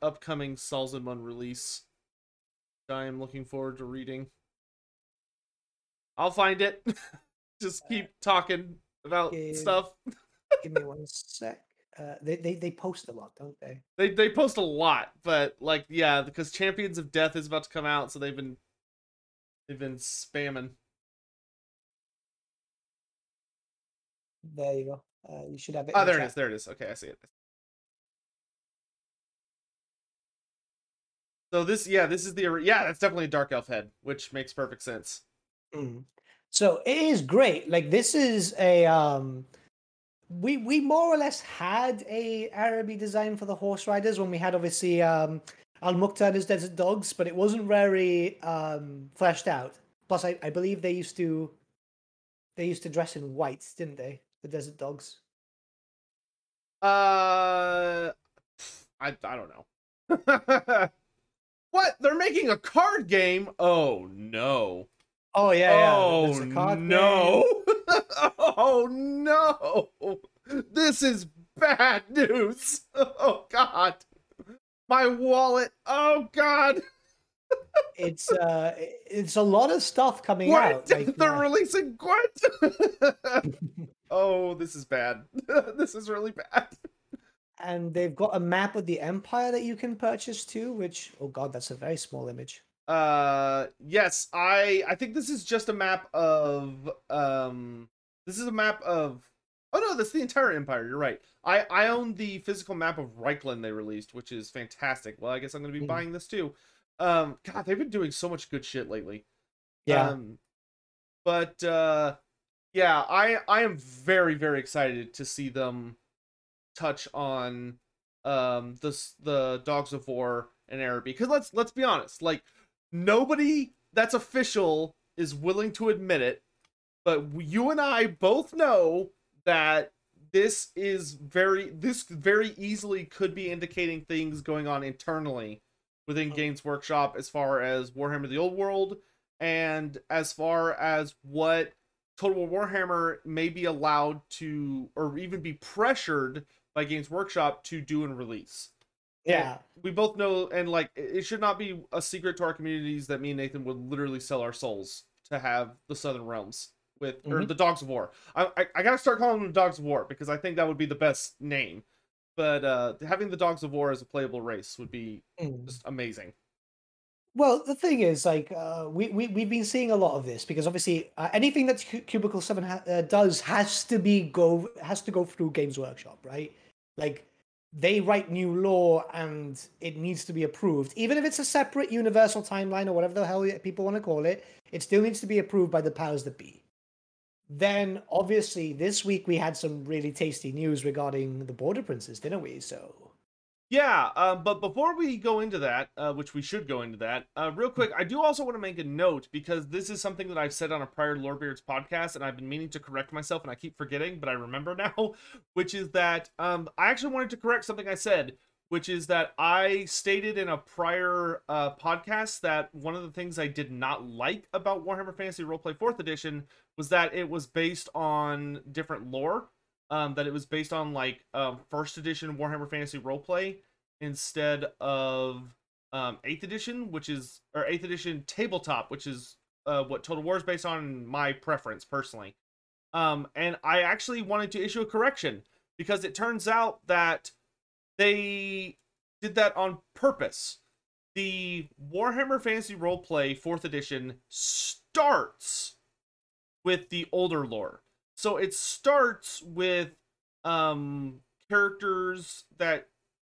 upcoming Salzamon release. I am looking forward to reading. I'll find it. Just keep talking about Okay. stuff. Give me one sec. Uh, they, they they post a lot, don't they? They they post a lot, but like yeah, because Champions of Death is about to come out, so they've been they've been spamming. There you go. Uh, you should have it. Oh, in the there it is. There it is. Okay, I see it. So this, yeah, this is the yeah, that's definitely a dark elf head, which makes perfect sense. Mm. So it is great. Like this is a um we we more or less had a Araby design for the horse riders when we had obviously um Al Muktar's Desert Dogs, but it wasn't very um fleshed out. Plus I, I believe they used to they used to dress in white, didn't they? The Desert Dogs. Uh, I I don't know. what? They're making a card game? Oh no! Oh yeah, yeah. oh no! oh no! This is bad news. Oh god! My wallet. Oh god! It's uh it's a lot of stuff coming What? out. Like, They're uh, releasing Gwent. oh, this is bad. this is really bad. and they've got a map of the Empire that you can purchase too, which oh god, that's a very small image. Uh, yes, I I think this is just a map of um. This is a map of. Oh no, that's the entire empire. You're right. I I own the physical map of Reikland they released, which is fantastic. Well, I guess I'm gonna be Mhm. buying this too. Um, God, they've been doing so much good shit lately. Yeah. Um, but uh, yeah, I I am very very excited to see them touch on um the the Dogs of War and Araby because let's let's be honest, like nobody that's official is willing to admit it, but you and I both know that this is very this very easily could be indicating things going on internally within Mm. Games Workshop as far as Warhammer the Old World and as far as what Total War Warhammer may be allowed to or even be pressured by Games Workshop to do and release. yeah. We both know and like it it should not be a secret to our communities that me and Nathan would literally sell our souls to have the Southern Realms with or Mhm. the Dogs of War. I, I I gotta start calling them Dogs of War because I think that would be the best name. But uh having the Dogs of War as a playable race would be Mm. just amazing. Well, the thing is, like, uh, we, we, we've been seeing a lot of this because obviously uh, anything that Cu- Cubicle 7 ha- uh, does has to be go has to go through Games Workshop, right? Like, they write new lore and it needs to be approved. Even if it's a separate universal timeline or whatever the hell people want to call it, it still needs to be approved by the powers that be. Then, obviously, this week we had some really tasty news regarding the Border Princes, didn't we? So, Yeah, um, but before we go into that, uh, which we should go into that, uh, real quick, I do also want to make a note because this is something that I've said on a prior Lorebeards podcast, and I've been meaning to correct myself, and I keep forgetting, but I remember now, which is that um, I actually wanted to correct something I said, which is that I stated in a prior uh, podcast that one of the things I did not like about Warhammer Fantasy Roleplay Fourth Edition was that it was based on different lore um, that it was based on like um, first edition Warhammer Fantasy Roleplay instead of um, eighth edition, which is or eighth edition tabletop, which is uh, what Total War is based on. My preference, personally, um, and I actually wanted to issue a correction because it turns out that they did that on purpose. The Warhammer Fantasy Roleplay fourth edition starts with the older lore so it starts with um characters that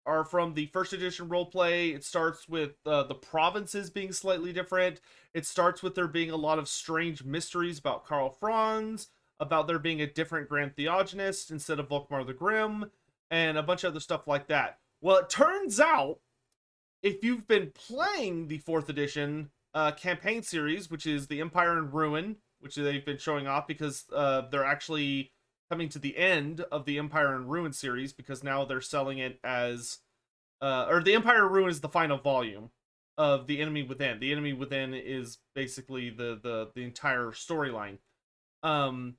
are from the first edition roleplay. It starts with uh, the provinces being slightly different. It starts with there being a lot of strange mysteries about Karl Franz, about there being a different Grand Theogonist instead of Volkmar the Grim, and a bunch of other stuff like that. Well, it turns out if you've been playing the fourth edition uh, campaign series, which is the Empire in Ruin, which they've been showing off because uh, they're actually coming to the end of the Empire in Ruin series because now they're selling it as, uh, or the Empire in Ruin is the final volume of the Enemy Within. The Enemy Within is basically the the the entire storyline. Um,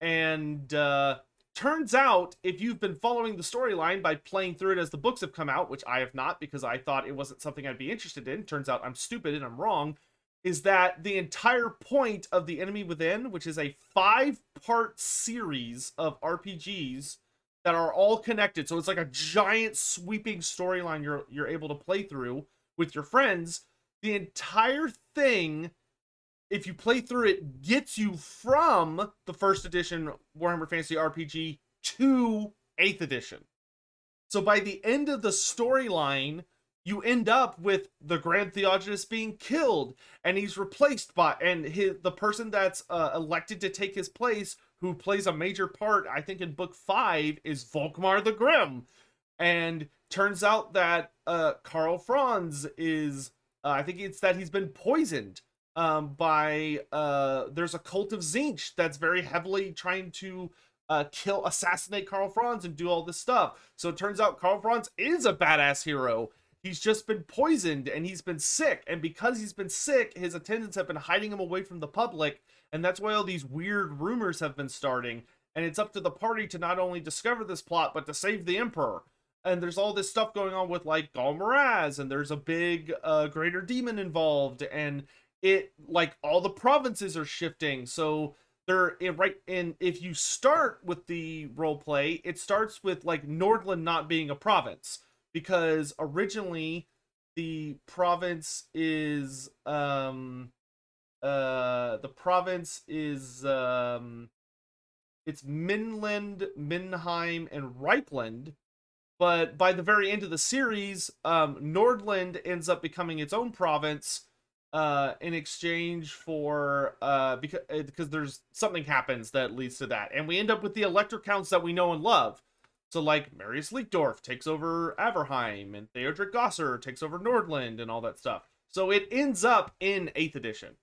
and uh, turns out if you've been following the storyline by playing through it as the books have come out, which I have not because I thought it wasn't something I'd be interested in. Turns out I'm stupid and I'm wrong is that the entire point of The Enemy Within, which is a five part series of RPGs that are all connected. So it's like a giant sweeping storyline you're you're able to play through with your friends. The entire thing, if you play through it, gets you from the first edition Warhammer Fantasy RPG to 8th edition. So by the end of the storyline, you end up with the Grand Theogonist being killed, and he's replaced by and his the person that's uh, elected to take his place, who plays a major part, I think in book five, is Volkmar the Grim, and turns out that uh, Karl Franz is, uh, I think it's that he's been poisoned um, by uh, there's a cult of Tzeentch that's very heavily trying to uh, kill, assassinate Karl Franz and do all this stuff. So it turns out Karl Franz is a badass hero. He's just been poisoned and he's been sick. And because he's been sick his attendants have been hiding him away from the public. And that's why all these weird rumors have been starting. And it's up to the party to not only discover this plot but to save the emperor. And there's all this stuff going on with like Ghal Maraz and there's a big uh, greater demon involved. And it like all the provinces are shifting so they're in, right and if you start with the role play it starts with like nordland not being a province because originally the province is um uh the province is um it's Middenland, Middenheim, and Reikland. But by the very end of the series, um, Nordland ends up becoming its own province uh, in exchange for uh, because because there's something happens that leads to that, and we end up with the Elector counts that we know and love. So like Marius Leitdorf takes over Averheim and Theoderic Gausser takes over Nordland and all that stuff. So it ends up in 8th edition.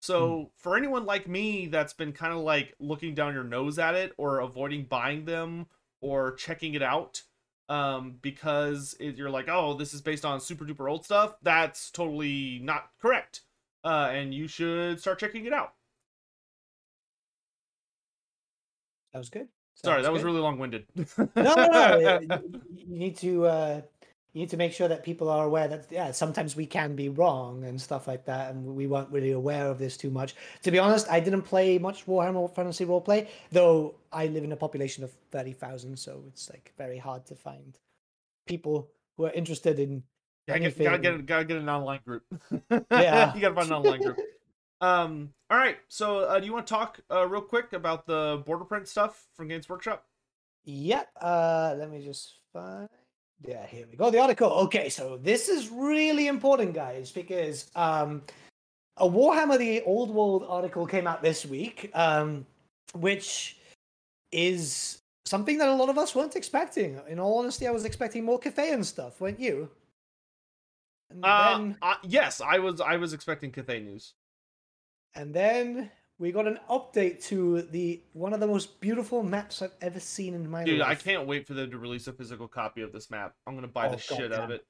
So hmm. for anyone like me that's been kind of like looking down your nose at it or avoiding buying them or checking it out um, because it, you're like, oh, this is based on super duper old stuff, that's totally not correct. Uh, and you should start checking it out. That was good. Sorry, that good. was really long winded. no, no, no. you need to uh, you need to make sure that people are aware that yeah, sometimes we can be wrong and stuff like that, and we weren't really aware of this too much. To be honest, I didn't play much Warhammer Fantasy Roleplay, though I live in a population of thirty thousand, so it's like very hard to find people who are interested in. Yeah, gotta get gotta get an online group. yeah, you gotta find an online group. Um, all right. So, uh, do you want to talk uh, real quick about the Border Prince stuff from Games Workshop? Yep. Uh, let me just find. Yeah, here we go. The article. Okay, so this is really important, guys, because um, a Warhammer: The Old World article came out this week, um, which is something that a lot of us weren't expecting. In all honesty, I was expecting more Cathayan stuff, weren't you? And uh, then, uh, yes, I was. I was expecting Cathay news. And then we got an update to the one of the most beautiful maps I've ever seen in my Dude, life. Dude, I can't wait for them to release a physical copy of this map. I'm gonna buy oh, the God shit damn. out of it.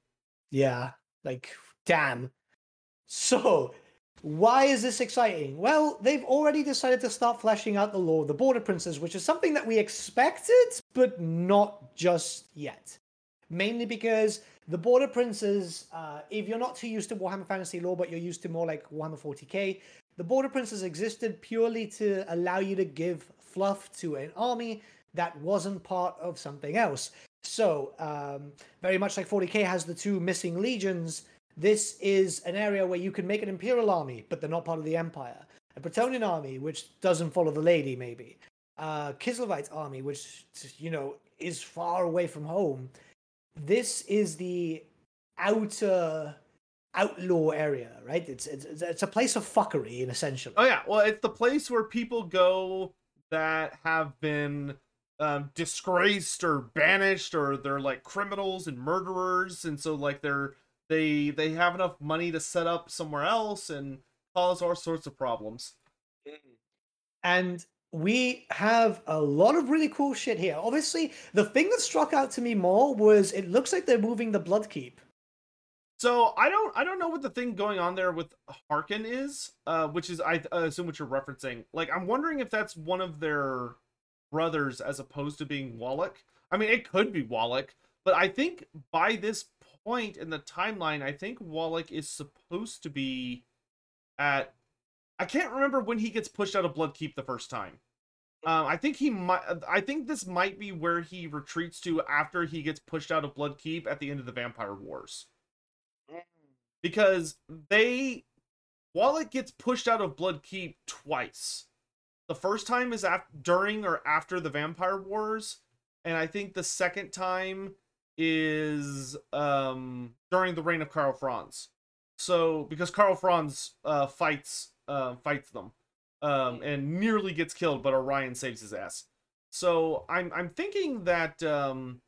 Yeah, like damn. So why is this exciting? Well, they've already decided to start fleshing out the lore of the Border Princes, which is something that we expected, but not just yet. Mainly because the Border Princes, uh, if you're not too used to Warhammer Fantasy lore, but you're used to more like Warhammer 40k, the Border Princes existed purely to allow you to give fluff to an army that wasn't part of something else. So, um, very much like 40k has the two missing legions, this is an area where you can make an imperial army, but they're not part of the empire. A Bretonnian army, which doesn't follow the lady, maybe. A Kislevite army, which you know is far away from home. This is the outer outlaw area, right? It's it's it's a place of fuckery, in essentially. Oh yeah, well, it's the place where people go that have been um, disgraced or banished, or they're like criminals and murderers, and so like they're they they have enough money to set up somewhere else and cause all sorts of problems. And we have a lot of really cool shit here. Obviously, the thing that struck out to me more was it looks like they're moving the Bloodkeep. So I don't I don't know what the thing going on there with Harkon is, uh, which is I assume what you're referencing. Like I'm wondering if that's one of their brothers as opposed to being Walach. I mean, it could be Walach, but I think by this point in the timeline, I think Walach is supposed to be at. I can't remember when he gets pushed out of Bloodkeep the first time. Um, I think he might. I think this might be where he retreats to after he gets pushed out of Bloodkeep at the end of the Vampire Wars. Because they, Walach gets pushed out of Bloodkeep twice. The first time is after, during or after the Vampire Wars, and I think the second time is um during the reign of Karl Franz. So because Karl Franz uh fights uh fights them um and nearly gets killed, but Orion saves his ass. So I'm I'm thinking that um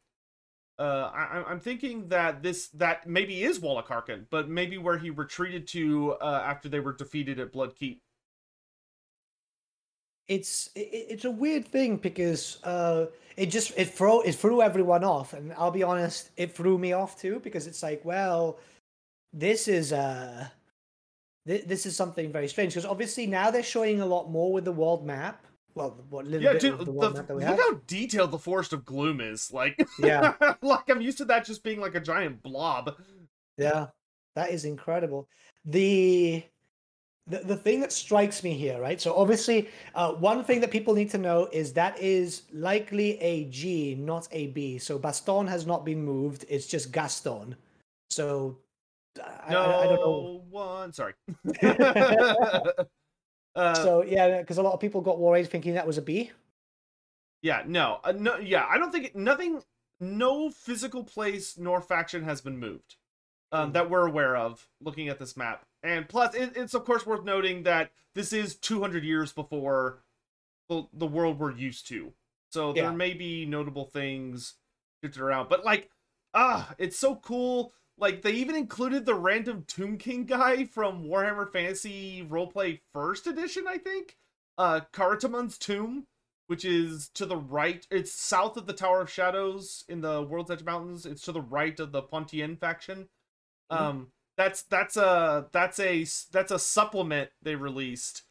uh, I, I'm thinking that this that maybe is Walach Harkon, but maybe where he retreated to uh, after they were defeated at Bloodkeep it's it, it's a weird thing because uh, it just it throw it threw everyone off, and I'll be honest, it threw me off too because it's like, well, this is uh th- this is something very strange. Because obviously now they're showing a lot more with the world map. Well, what little yeah, bit dude, of the the, map that we look have. how detailed the Forest of Gloom is. Like, yeah, like I'm used to that just being like a giant blob. Yeah, that is incredible. The the, the thing that strikes me here, right? So obviously, uh, one thing that people need to know is that is likely a G, not a B. So Baston has not been moved. It's just Gaston. So I, no I, I don't know. One, sorry. uh, so yeah, because a lot of people got worried thinking that was a B. Yeah, no, uh, no, yeah. I don't think it, nothing, no physical place nor faction has been moved um, hmm. that we're aware of looking at this map. And plus, it, it's of course worth noting that this is 200 years before the, the world we're used to. So yeah. there may be notable things shifted around. But like, ah, it's so cool. Like they even included the random Tomb King guy from Warhammer Fantasy Roleplay First Edition, I think. Uh Karatammun's tomb, which is to the right. It's south of the Tower of Shadows in the World's Edge Mountains. It's to the right of the Pontien faction. Mm-hmm. Um that's that's a that's a that's a supplement they released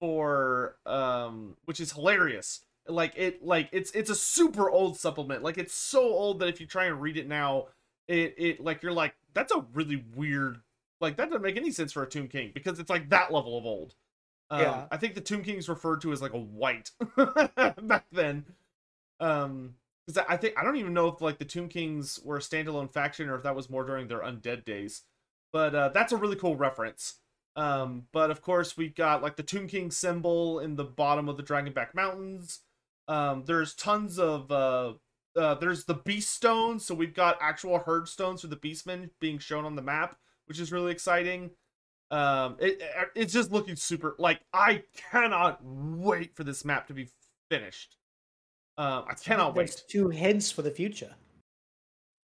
for um which is hilarious like it like it's it's a super old supplement like it's so old that if you try and read it now it it like you're like that's a really weird like that doesn't make any sense for a tomb king because it's like that level of old um, yeah i think the tomb king's referred to as like a white back then um because i think i don't even know if like the tomb kings were a standalone faction or if that was more during their undead days but uh, that's a really cool reference. Um, but of course, we've got like the Tomb King symbol in the bottom of the Dragonback Mountains. Um, there's tons of uh, uh, there's the beast stones, so we've got actual herd stones for the beastmen being shown on the map, which is really exciting. Um, it, it's just looking super like I cannot wait for this map to be finished. Uh, I cannot There's wait. two hints for the future.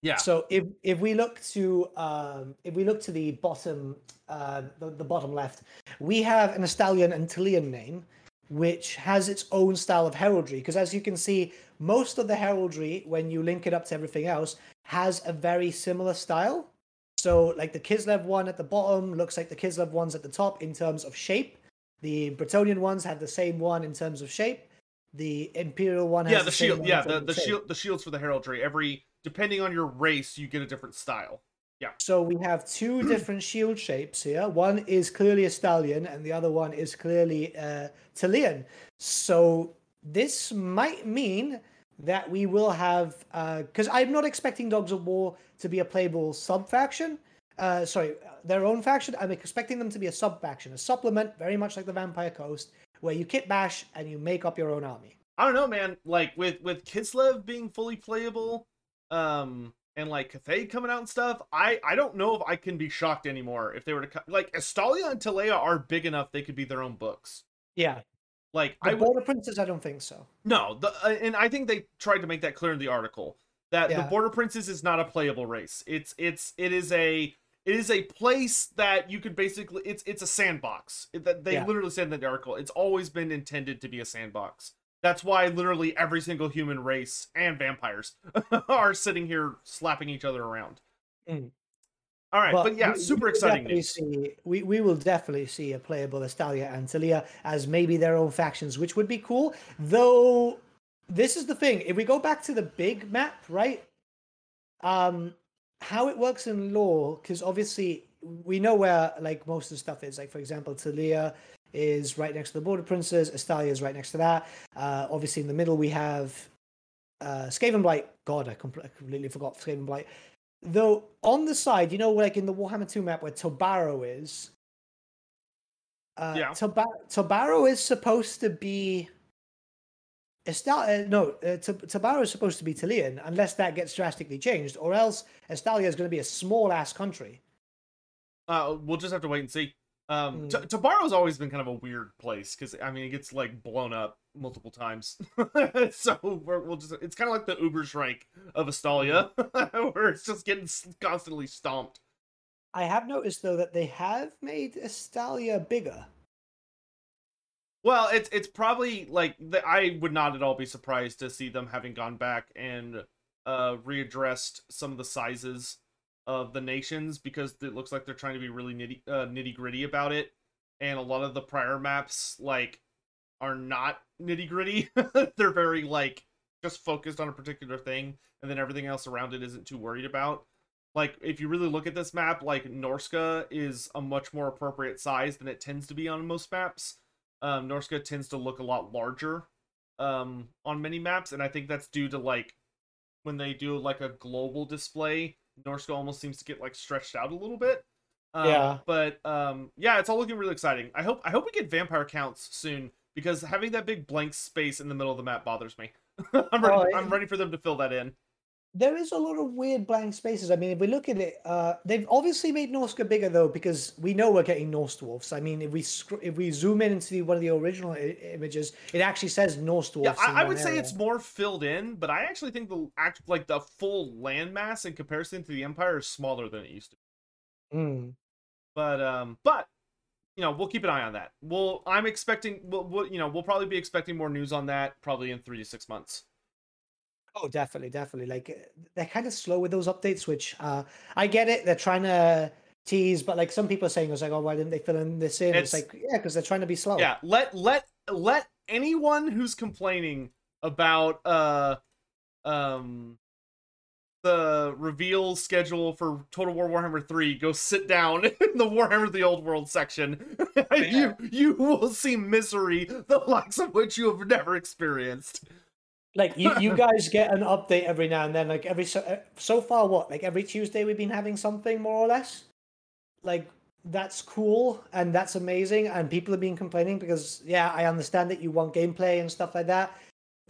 Yeah. So if if we look to um, if we look to the bottom uh, the, the bottom left, we have an Estalian and Tilean name, which has its own style of heraldry. Because as you can see, most of the heraldry, when you link it up to everything else, has a very similar style. So like the Kislev one at the bottom looks like the Kislev ones at the top in terms of shape. The Bretonnian ones have the same one in terms of shape. The Imperial one has yeah, the, same shield. Yeah, the, the shield. The shields for the heraldry. Every depending on your race, you get a different style. So we have two different shield shapes here. One is clearly Estalian, and the other one is clearly uh, Tilean. So this might mean that we will have, because I'm not expecting Dogs of War to be a playable sub faction. Uh, sorry, their own faction. I'm expecting them to be a sub faction, a supplement, very much like the Vampire Coast, where you kit bash and you make up your own army. I don't know, man. Like with with Kislev being fully playable, um, and like Cathay coming out and stuff, I I don't know if I can be shocked anymore if they were to co- like Estalia and Tilea are big enough they could be their own books. Yeah, Like the I would Border Princes, I don't think so. no, the uh, and I think they tried to make that clear in the article that Yeah. the Border Princes is not a playable race. It's it's it is a it is a place that you could basically it's it's a sandbox. It, that they Yeah. literally said in the article. It's always been intended to be a sandbox. That's why literally every single human race and vampires are sitting here slapping each other around. Mm. All right, but, yeah, we- super exciting news. See, we, we will definitely see a playable Estalia and Tilea as maybe their own factions, which would be cool. Though this is the thing: if we go back to the big map, right? Um, how it works in lore, because obviously we know where like most of the stuff is. Like for example, Tilea is right next to the Border Princes. Estalia is right next to that. Uh, obviously, in the middle we have uh, Skaven Blight. God, I, compl- I completely forgot Skaven Blight. Though on the side, you know, like in the Warhammer 2 map where Tobaro is, uh, Yeah. Toba- Tobaro is supposed to be. Estal- uh, no, uh, T- Tobaro is supposed to be Tilean, unless that gets drastically changed, or else Estalia is going to be a small ass country. Uh, we'll just have to wait and see. Um, Mm. Tobaro's always been kind of a weird place because I mean it gets like blown up multiple times. so we're, we'll just—it's kind of like the Ubersreik of Estalia, where it's just getting constantly stomped. I have noticed though that they have made Estalia bigger. Well, it's it's probably like the, I would not at all be surprised to see them having gone back and uh readdressed some of the sizes of the nations because it looks like they're trying to be really nitty uh, nitty gritty about it, and a lot of the prior maps like are not nitty gritty. they're very like just focused on a particular thing, and then everything else around it isn't too worried about. Like if you really look at this map, like Norsca is a much more appropriate size than it tends to be on most maps um, Norsca tends to look a lot larger um, on many maps, and I think that's due to like when they do like a global display, Norsca almost seems to get like stretched out a little bit. Um, Yeah. But um, yeah, it's all looking really exciting. I hope I hope we get vampire counts soon because having that big blank space in the middle of the map bothers me. I'm ready. Oh, I'm ready for them to fill that in. There is a lot of weird blank spaces. I mean, if we look at it, uh, they've obviously made Norsca bigger though, because we know we're getting Norse dwarfs. I mean, if we scr- if we zoom in into the, one of the original I- images, it actually says Norse dwarfs. Yeah, I, I would say it's more filled in, but I actually think the act like the full landmass in comparison to the Empire is smaller than it used to. be. Mm. but um but you know we'll keep an eye on that we'll i'm expecting we'll, we'll you know we'll probably be expecting more news on that probably in three to six months Oh, definitely, definitely. Like uh, they're kind of slow with those updates, which uh, I get it. They're trying to tease, but like some people are saying, it's like, oh, why didn't they fill in this in? It's, It's- like, yeah, because they're trying to be slow. yeah let let let anyone who's complaining about uh um the reveal schedule for Total War Warhammer 3 go sit down in the Warhammer the Old World section. you you will see misery the likes of which you have never experienced. Like you, you guys get an update every now and then. Like every so, uh, so far, what? Like every Tuesday, we've been having something more or less. Like that's cool and that's amazing. And people have been complaining because yeah, I understand that you want gameplay and stuff like that.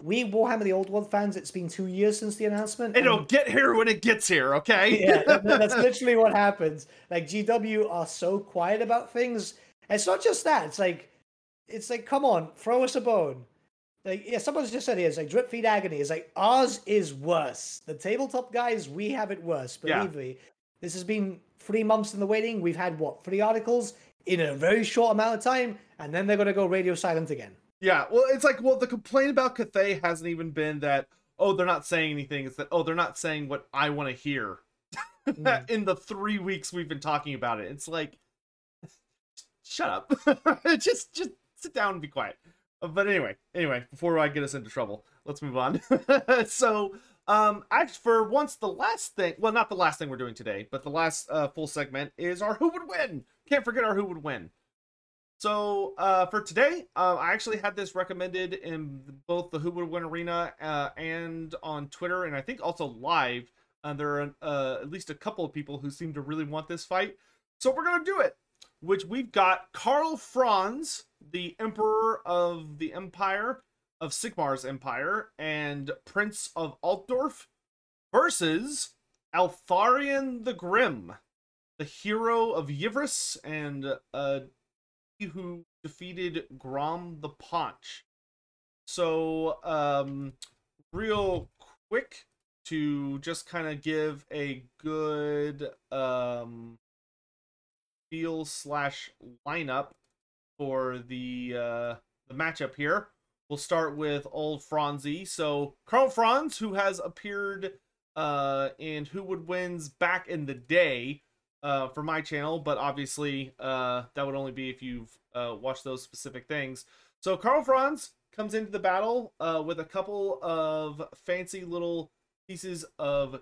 We Warhammer the Old World fans. It's been two years since the announcement. It'll and- get here when it gets here, okay? yeah, that- that's literally what happens. Like GW are so quiet about things. It's not just that. It's like, it's like, come on, throw us a bone. Like yeah, someone's just said here, it's like drip feed agony. It's like ours is worse. The tabletop guys, we have it worse. Believe Yeah. me. This has been three months in the waiting. We've had what three articles in a very short amount of time, and then they're gonna go radio silent again. Yeah, well, it's like, well, the complaint about Cathay hasn't even been that, oh, they're not saying anything. It's that, oh, they're not saying what I want to hear Mm. in the three weeks we've been talking about it. It's like, shut up. just, just sit down and be quiet. Uh, But anyway, anyway, before I get us into trouble, let's move on. so, um, actually, for once, the last thing, well, not the last thing we're doing today, but the last uh, full segment is our Who Would Win. Can't forget our Who Would Win. So uh, for today, uh, I actually had this recommended in both the Who Would Win Arena uh, and on Twitter, and I think also live. Uh, there are uh, at least a couple of people who seem to really want this fight, so we're gonna do it. Which we've got Karl Franz, the Emperor of the Empire of Sigmar's Empire, and Prince of Altdorf, versus Eltharion the Grim, the hero of Yvresse and uh, who defeated Grom the Paunch. So, um, real quick to just kind of give a good um feel slash lineup for the uh the matchup here. We'll start with old Franzi. So Karl Franz, who has appeared uh in Who Would Wins back in the day, uh, for my channel, but obviously uh, that would only be if you've uh, watched those specific things. So Karl Franz comes into the battle uh, with a couple of fancy little pieces of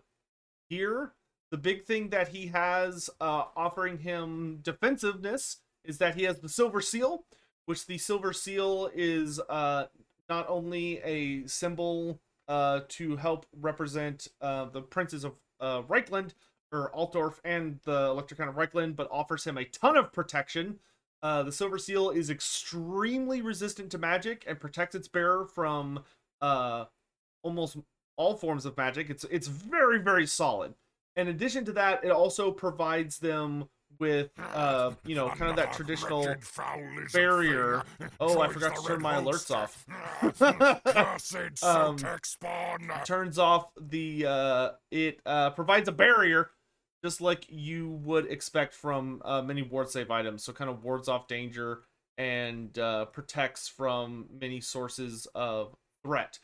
gear. The big thing that he has uh, offering him defensiveness is that he has the Silver Seal, which the Silver Seal is uh, not only a symbol uh, to help represent uh, the princes of uh, Reikland, or Altdorf and the Elector Count of Reikland, but offers him a ton of protection. Uh, the Silver Seal is extremely resistant to magic and protects its bearer from almost all forms of magic. It's it's very very solid. In addition to that, it also provides them with uh, you know kind of that traditional barrier. Oh, I forgot to turn my alerts off. Um, turns off the uh it uh provides a barrier just like you would expect from uh, many ward save items. So kind of wards off danger and uh protects from many sources of threat.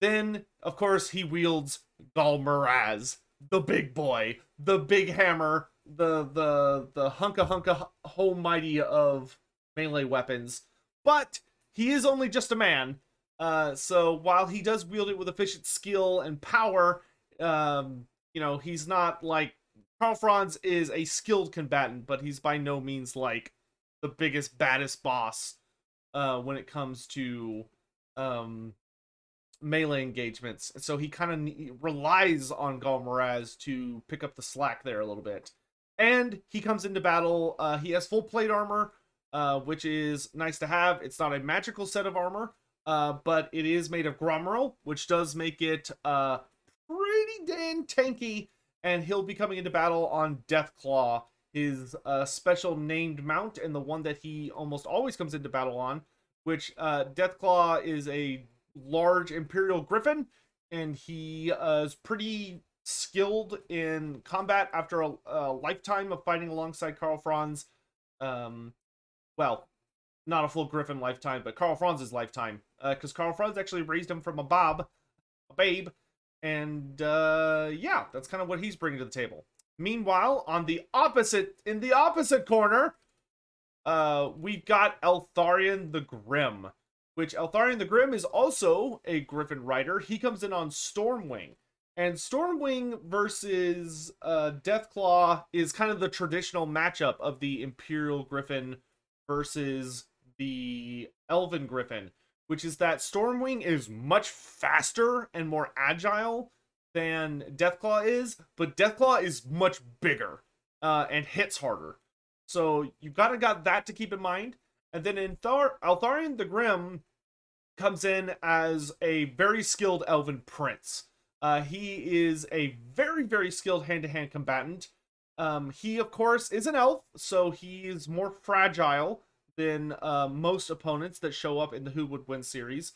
Then of course he wields Ghal Maraz, the big boy the big hammer the the the hunka hunka whole mighty of melee weapons. But he is only just a man uh, so while he does wield it with efficient skill and power, um, you know, he's not like Karl Franz is a skilled combatant, but he's by no means like the biggest, baddest boss uh, when it comes to um, melee engagements. So he kind of relies on Ghal Maraz to pick up the slack there a little bit. And he comes into battle. Uh, he has full plate armor, uh, which is nice to have. It's not a magical set of armor, uh, but it is made of gromril, which does make it uh, pretty dang tanky. And he'll be coming into battle on Deathclaw, his uh, special named mount, and the one that he almost always comes into battle on. Which uh, Deathclaw is a large Imperial Griffin, and he uh, is pretty skilled in combat after a, a lifetime of fighting alongside Karl Franz. Um, well, not a full Griffin lifetime, but Karl Franz's lifetime, because Karl Franz actually raised him from a bob, a babe, and uh, yeah, that's kind of what he's bringing to the table. Meanwhile, on the opposite, in the opposite corner, uh, we've got Eltharion the Grim, which Eltharion the Grim is also a Griffin rider. He comes in on Stormwing. And Stormwing versus uh, Deathclaw is kind of the traditional matchup of the Imperial Griffin versus the Elven Griffin, which is that Stormwing is much faster and more agile than Deathclaw is, but Deathclaw is much bigger uh, and hits harder. So you've got to got that to keep in mind. And then in Thar- Eltharion the Grim comes in as a very skilled Elven Prince. Uh, he is a very, very skilled hand-to-hand combatant. Um, he, of course, is an elf, so he is more fragile than uh, most opponents that show up in the Who Would Win series.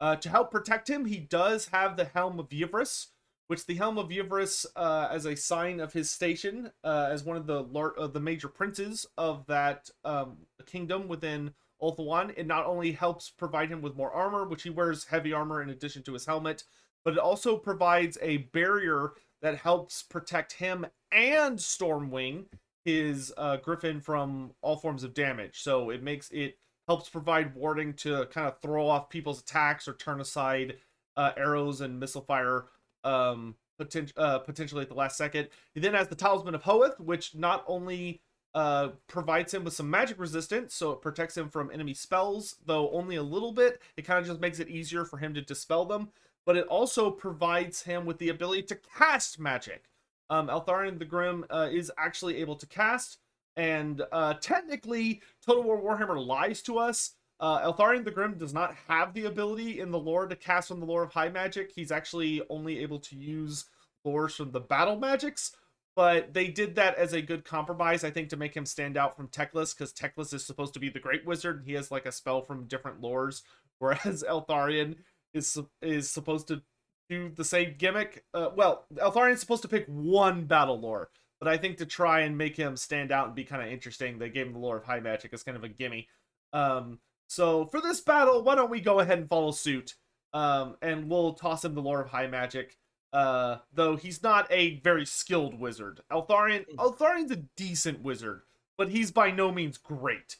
Uh, to help protect him, he does have the Helm of Yvresse, which the Helm of Yvresse, uh, as a sign of his station, uh, as one of the lar- of the major princes of that um, kingdom within Ulthuan, it not only helps provide him with more armor, which he wears heavy armor in addition to his helmet, but it also provides a barrier that helps protect him and Stormwing, his uh, Griffin, from all forms of damage. So it makes it helps provide warding to kind of throw off people's attacks or turn aside uh, arrows and missile fire um, poten- uh, potentially at the last second. He then has the Talisman of Hoeth, which not only uh, provides him with some magic resistance, so it protects him from enemy spells, though only a little bit. It kind of just makes it easier for him to dispel them, but it also provides him with the ability to cast magic. Um, Eltharion the Grim uh, is actually able to cast, and uh, technically, Total War Warhammer lies to us. Uh, Eltharion the Grim does not have the ability in the lore to cast from the lore of high magic. He's actually only able to use lores from the battle magics, but they did that as a good compromise, I think, to make him stand out from Teclis, because Teclis is supposed to be the Great Wizard, and he has like a spell from different lores, whereas Eltharion is is supposed to do the same gimmick. Uh, well, Eltharion's supposed to pick one battle lore, but I think to try and make him stand out and be kind of interesting, they gave him the lore of high magic as kind of a gimme. Um, so for this battle, why don't we go ahead and follow suit? Um, and we'll toss him the lore of high magic. Uh, though he's not a very skilled wizard. Eltharion, Eltharion's a decent wizard, but he's by no means great.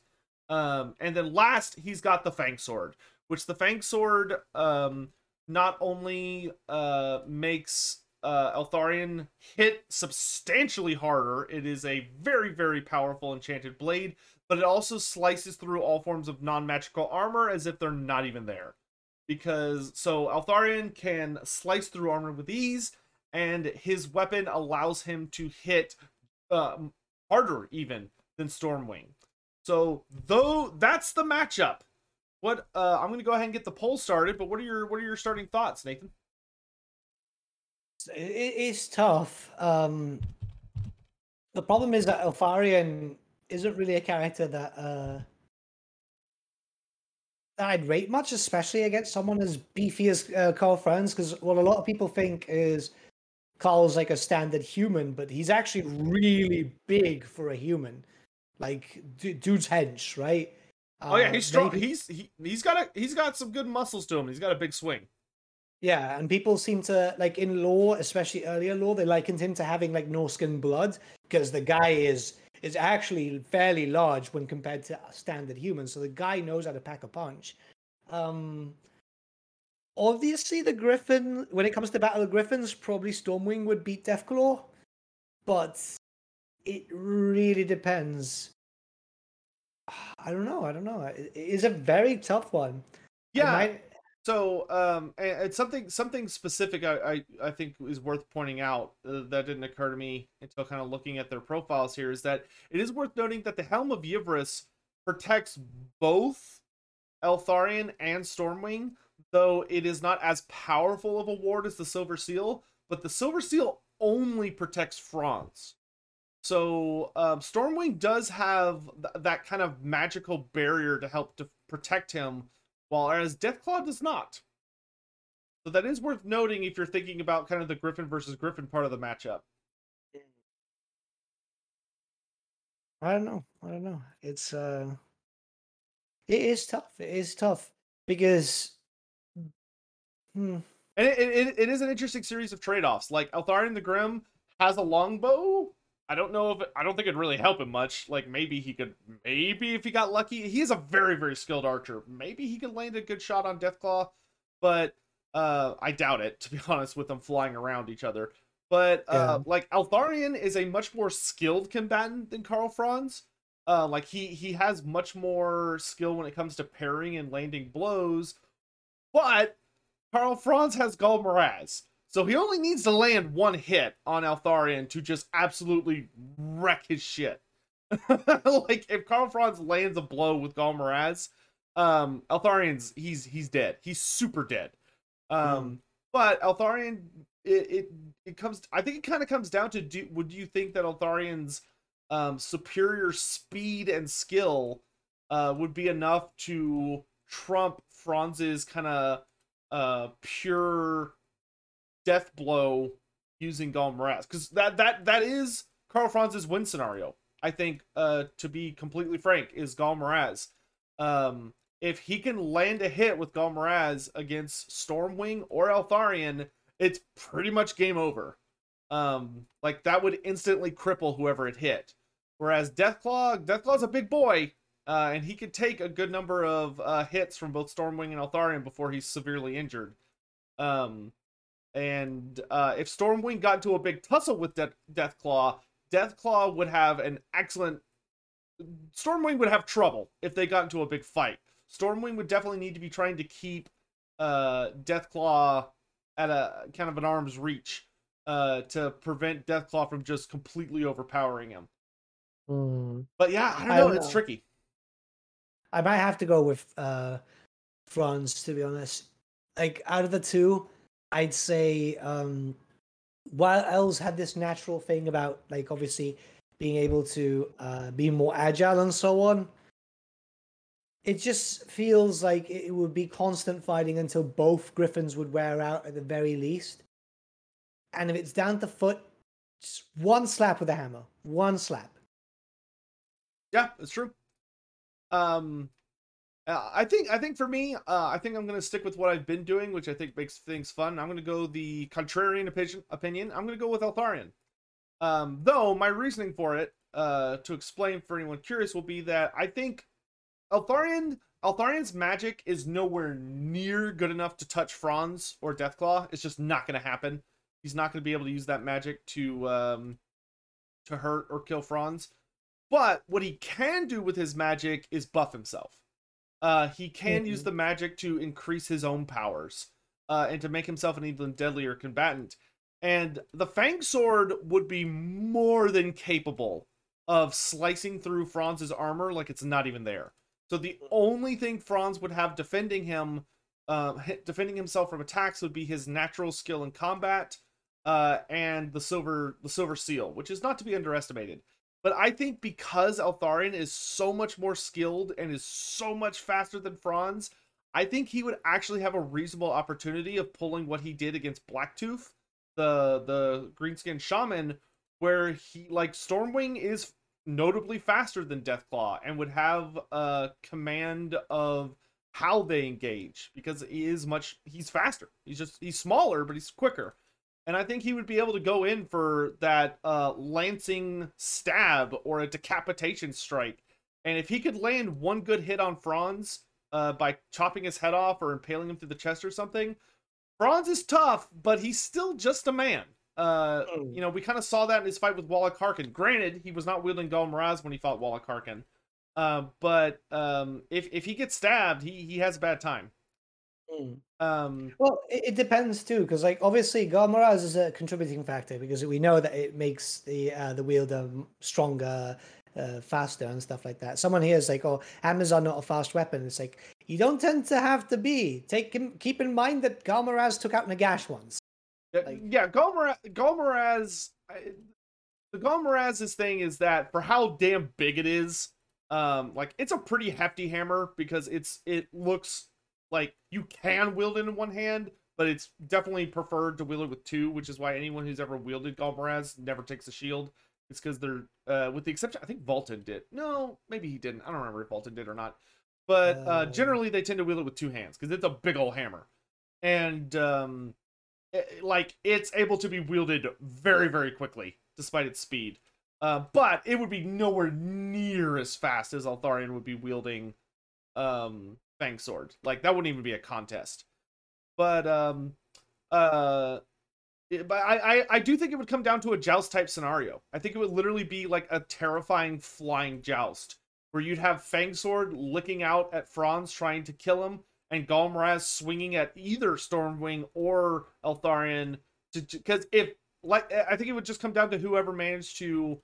Um, and then last, he's got the Fang Sword, which the Fang Sword um, not only uh, makes uh, Eltharion hit substantially harder, it is a very, very powerful enchanted blade, but it also slices through all forms of non magical armor as if they're not even there. Because so Eltharion can slice through armor with ease, and his weapon allows him to hit uh, harder even than Stormwing. So though that's the matchup. What uh, I'm going to go ahead and get the poll started. But what are your what are your starting thoughts, Nathan? It is tough. Um, the problem is that Eltharion isn't really a character that uh, that I'd rate much, especially against someone as beefy as uh, Karl Franz. Because what a lot of people think is Karl's like a standard human, but he's actually really big for a human. Like d- dude's hench, right? oh yeah, Uh, he's strong. maybe- He's he, he's got a he's got some good muscles to him. He's got a big swing. Yeah, and people seem to like in lore, especially earlier lore, they likened him to having like Norscan blood because the guy is is actually fairly large when compared to standard humans. So the guy knows how to pack a punch. Um, obviously, the Griffin, when it comes to Battle of Griffins, probably Stormwing would beat Deathclaw, but it really depends. I don't know. I don't know. It, is a very tough one. Yeah. might- So um, it's something something specific I, I I think is worth pointing out uh, that didn't occur to me until kind of looking at their profiles here is that it is worth noting that the Helm of Yvresse protects both Eltharion and Stormwing, though it is not as powerful of a ward as the Silver Seal. But the Silver Seal only protects Franz. So um, Stormwing does have th- that kind of magical barrier to help to protect him, whereas Deathclaw does not. So that is worth noting if you're thinking about kind of the Griffin versus Griffin part of the matchup. I don't know. I don't know. It's uh it is tough. It is tough because hmm, And it, it, it is an interesting series of trade-offs. Like Eltharion the Grim has a longbow. I don't know if it, I don't think it'd really help him much. Like maybe he could maybe if he got lucky. He is a very very skilled archer. Maybe he could land a good shot on Deathclaw, but uh I doubt it to be honest with them flying around each other. But uh like Eltharion is a much more skilled combatant than Karl Franz. Uh like he he has much more skill when it comes to parrying and landing blows. But Karl Franz has Ghal Maraz. So he only needs to land one hit on Eltharion to just absolutely wreck his shit. like if Karl Franz lands a blow with Ghal Maraz, um, Eltharion's he's he's dead. He's super dead. Um, but Eltharion, it, it it comes. I think it kind of comes down to do. Would you think that Eltharion's um, superior speed and skill uh, would be enough to trump Franz's kind of uh pure death blow using Ghal Maraz because that that that is Karl Franz's win scenario. I think, uh, to be completely frank, is Ghal Maraz. Um, if he can land a hit with Ghal Maraz against Stormwing or Eltharion, it's pretty much game over. Um, like that would instantly cripple whoever it hit. Whereas Deathclaw, Deathclaw's a big boy, uh, and he could take a good number of uh, hits from both Stormwing and Eltharion before he's severely injured. Um, and uh, if Stormwing got into a big tussle with De- Deathclaw, Deathclaw would have an excellent. Stormwing would have trouble if they got into a big fight. Stormwing would definitely need to be trying to keep uh, Deathclaw at a kind of an arm's reach uh, to prevent Deathclaw from just completely overpowering him. Mm. But yeah, I don't I know. don't It's know. tricky. I might have to go with uh, Franz to be honest. Like out of the two, I'd say um, while elves had this natural thing about like obviously being able to uh, be more agile and so on. It just feels like it would be constant fighting until both Griffins would wear out at the very least. And if it's down to foot, just one slap with a hammer, one slap. Yeah, that's true. Um, uh, I think I think for me, uh, I think I'm gonna stick with what I've been doing, which I think makes things fun. I'm gonna go the contrarian opinion. I'm gonna go with Eltharion. Um, though my reasoning for it, uh, to explain for anyone curious, will be that I think Eltharion Eltharion's magic is nowhere near good enough to touch Franz or Deathclaw. It's just not gonna happen. He's not gonna be able to use that magic to um to hurt or kill Franz. But what he can do with his magic is buff himself. Uh, he can use Mhm. the magic to increase his own powers uh, and to make himself an even deadlier combatant. And the Fang Sword would be more than capable of slicing through Franz's armor like it's not even there. So the only thing Franz would have defending him, uh, defending himself from attacks, would be his natural skill in combat uh, and the silver the silver seal, which is not to be underestimated. But I think because Eltharion is so much more skilled and is so much faster than Franz, I think he would actually have a reasonable opportunity of pulling what he did against Blacktooth, the the greenskin shaman, where he like Stormwing is notably faster than Deathclaw and would have a command of how they engage because he is much he's faster. He's just he's smaller, but he's quicker and I think he would be able to go in for that uh, lancing stab or a decapitation strike. And if he could land one good hit on Franz uh, by chopping his head off or impaling him through the chest or something, Franz is tough, but he's still just a man. Uh, Mm. you know, we kind of saw that in his fight with Walach Harkon. Granted, he was not wielding Ghal Maraz when he fought Walach Harkon. Uh, but um, if if he gets stabbed, he he has a bad time. Mm. Um, Well, it, it depends too, because like obviously Ghal Maraz is a contributing factor because we know that it makes the uh, the wielder stronger, uh, faster, and stuff like that. Someone here is like, "Oh, are not a fast weapon." It's like you don't tend to have to be. Take keep in mind that Ghal Maraz took out Nagash once. Yeah, Like- yeah, Golmara- Ghal Maraz. I- The Ghal Maraz's thing is that for how damn big it is, um, like it's a pretty hefty hammer because it's it looks like you can wield it in one hand, but it's definitely preferred to wield it with two, which is why anyone who's ever wielded Ghal Maraz never takes a shield. It's because they're, uh, with the exception, I think Valten did. No, maybe he didn't. I don't remember if Valten did or not. But uh, Um. generally, they tend to wield it with two hands because it's a big old hammer, and um, eh, like it's able to be wielded very very quickly despite its speed uh, but it would be nowhere near as fast as Eltharion would be wielding um Fang Sword. Like that wouldn't even be a contest. But um uh but I, I I do think it would come down to a joust type scenario. I think it would literally be like a terrifying flying joust where you'd have Fang Sword licking out at Franz trying to kill him and Ghal Maraz swinging at either Stormwing or Eltharion because if like I think it would just come down to whoever managed to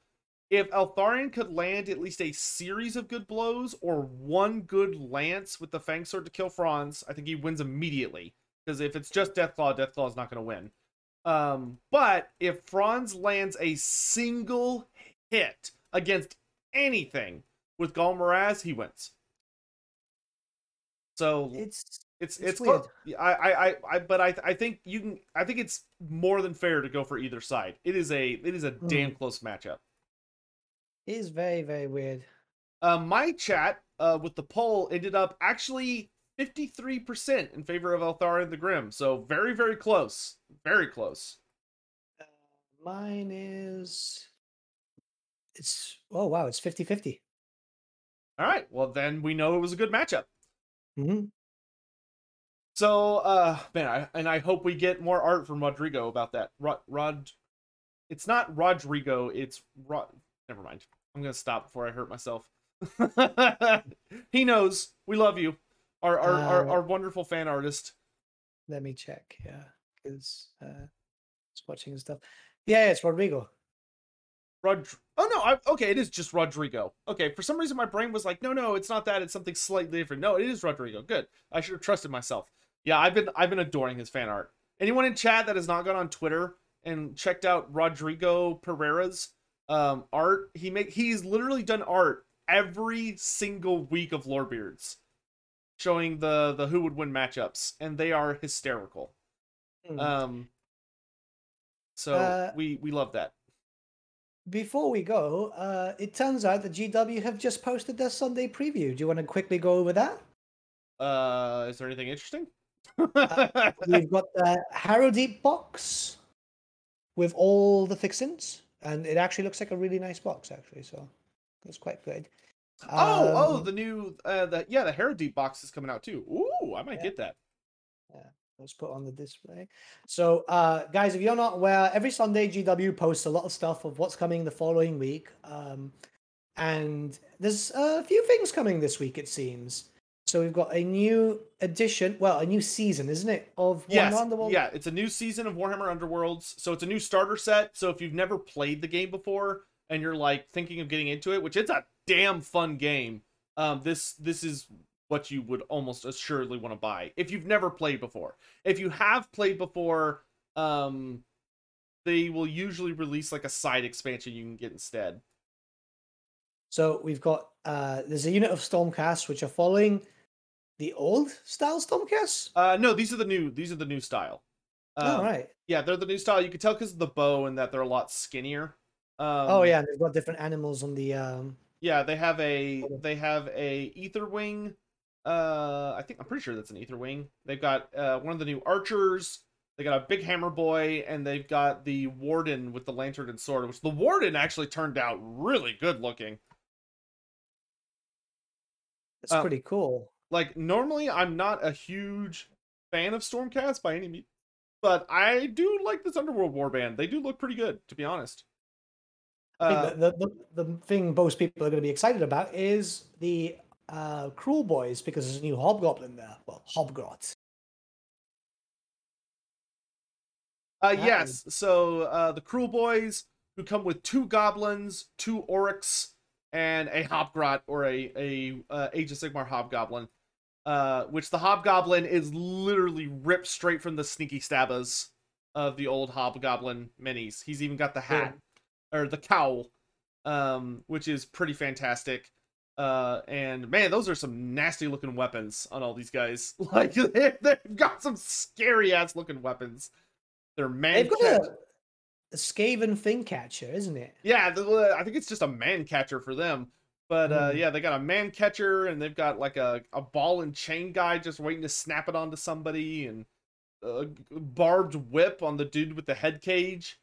if Eltharion could land at least a series of good blows or one good lance with the Fang Sword to kill Franz, I think he wins immediately. Because if it's just Deathclaw, Deathclaw is not going to win. Um, but if Franz lands a single hit against anything with Ghal Maraz, he wins. So It's It's It's it's, I, I I I but I I think you can I think it's more than fair to go for either side. It is a it is a damn close matchup. It is very, very weird. Um, my chat uh with the poll ended up actually 53% in favor of Eltharion the Grim. So very very close. Very close. Uh, mine is. It's. Oh, wow. It's 50 50. All right. Well, then we know it was a good matchup. Mm-hmm. So, uh, man, I, and I hope we get more art from Rodrigo about that. Rod, Rod, it's not Rodrigo. It's Rod. Never mind. I'm gonna stop before I hurt myself. he knows we love you, our our, our Uh, our wonderful fan artist. Let me check. Yeah. Because uh, it's watching stuff. Yeah, it's Rodrigo. Rod. Oh no. I, okay, it is just Rodrigo. Okay, for some reason my brain was like, no, no, it's not that. It's something slightly different. No, it is Rodrigo. Good. I should have trusted myself. Yeah, I've been I've been adoring his fan art. Anyone in chat that has not gone on Twitter and checked out Rodrigo Pereira's um, art, he make he's literally done art every single week of Lorebeards, showing the the who would win matchups, and they are hysterical. Hmm. Um, so Uh, we we love that. Before we go, uh, it turns out that GW have just posted their Sunday preview. Do you want to quickly go over that? Uh, is there anything interesting? We've got the Harrowdeep box with all the fixins, and it actually looks like a really nice box, actually. So it's quite good. oh, oh, Um, the new, uh, the yeah, the Harrow box is coming out too. Ooh, I might Yeah. get that. Yeah, let's put on the display. So, uh, guys, if you're not aware, every Sunday GW posts a lot of stuff of what's coming the following week. Um, and there's a few things coming this week, it seems. So we've got a new edition, well, a new season, isn't it? Of Yes, Warhammer Underworld? yeah, it's a new season of Warhammer Underworlds, so it's a new starter set. So if you've never played the game before and you're like thinking of getting into it, which it's a damn fun game, um, this this is what you would almost assuredly want to buy if you've never played before. If you have played before, um, they will usually release like a side expansion you can get instead. So we've got uh there's a unit of Stormcast which are following the old style Stormcast. Uh, no, these are the new these are the new style. All Um, right. Yeah, they're the new style. You can tell because of the bow and that they're a lot skinnier. Um, oh yeah, they've got different animals on the um Yeah, they have a they have a Aetherwing. Uh, I think I'm pretty sure that's an Aetherwing. They've got uh one of the new archers. They got a big hammer boy, and they've got the warden with the lantern and sword. Which the warden actually turned out really good looking. That's Uh, pretty cool. Like normally, I'm not a huge fan of Stormcast by any means, but I do like this Underworld warband. They do look pretty good, to be honest. I Uh, the, the, the, the thing most people are going to be excited about is the uh, Kruleboyz because there's a new Hobgoblin there. Well, Hobgrot. Uh, That yes. So uh, the Kruleboyz, who come with two goblins, two orruks, and a hobgrot or a a uh, Age of Sigmar hobgoblin. Uh, which the hobgoblin is literally ripped straight from the sneaky stabbas of the old hobgoblin minis. He's even got the hat or the cowl, um, which is pretty fantastic. Uh, and man, those are some nasty looking weapons on all these guys. Like they, they've got some scary ass looking weapons. They're man. They've got a, a Skaven Thing Catcher, isn't it? yeah, the, I think it's just a man catcher for them. But uh, Mm. yeah, they got a man catcher and they've got like a, a ball and chain guy just waiting to snap it onto somebody and a barbed whip on the dude with the head cage.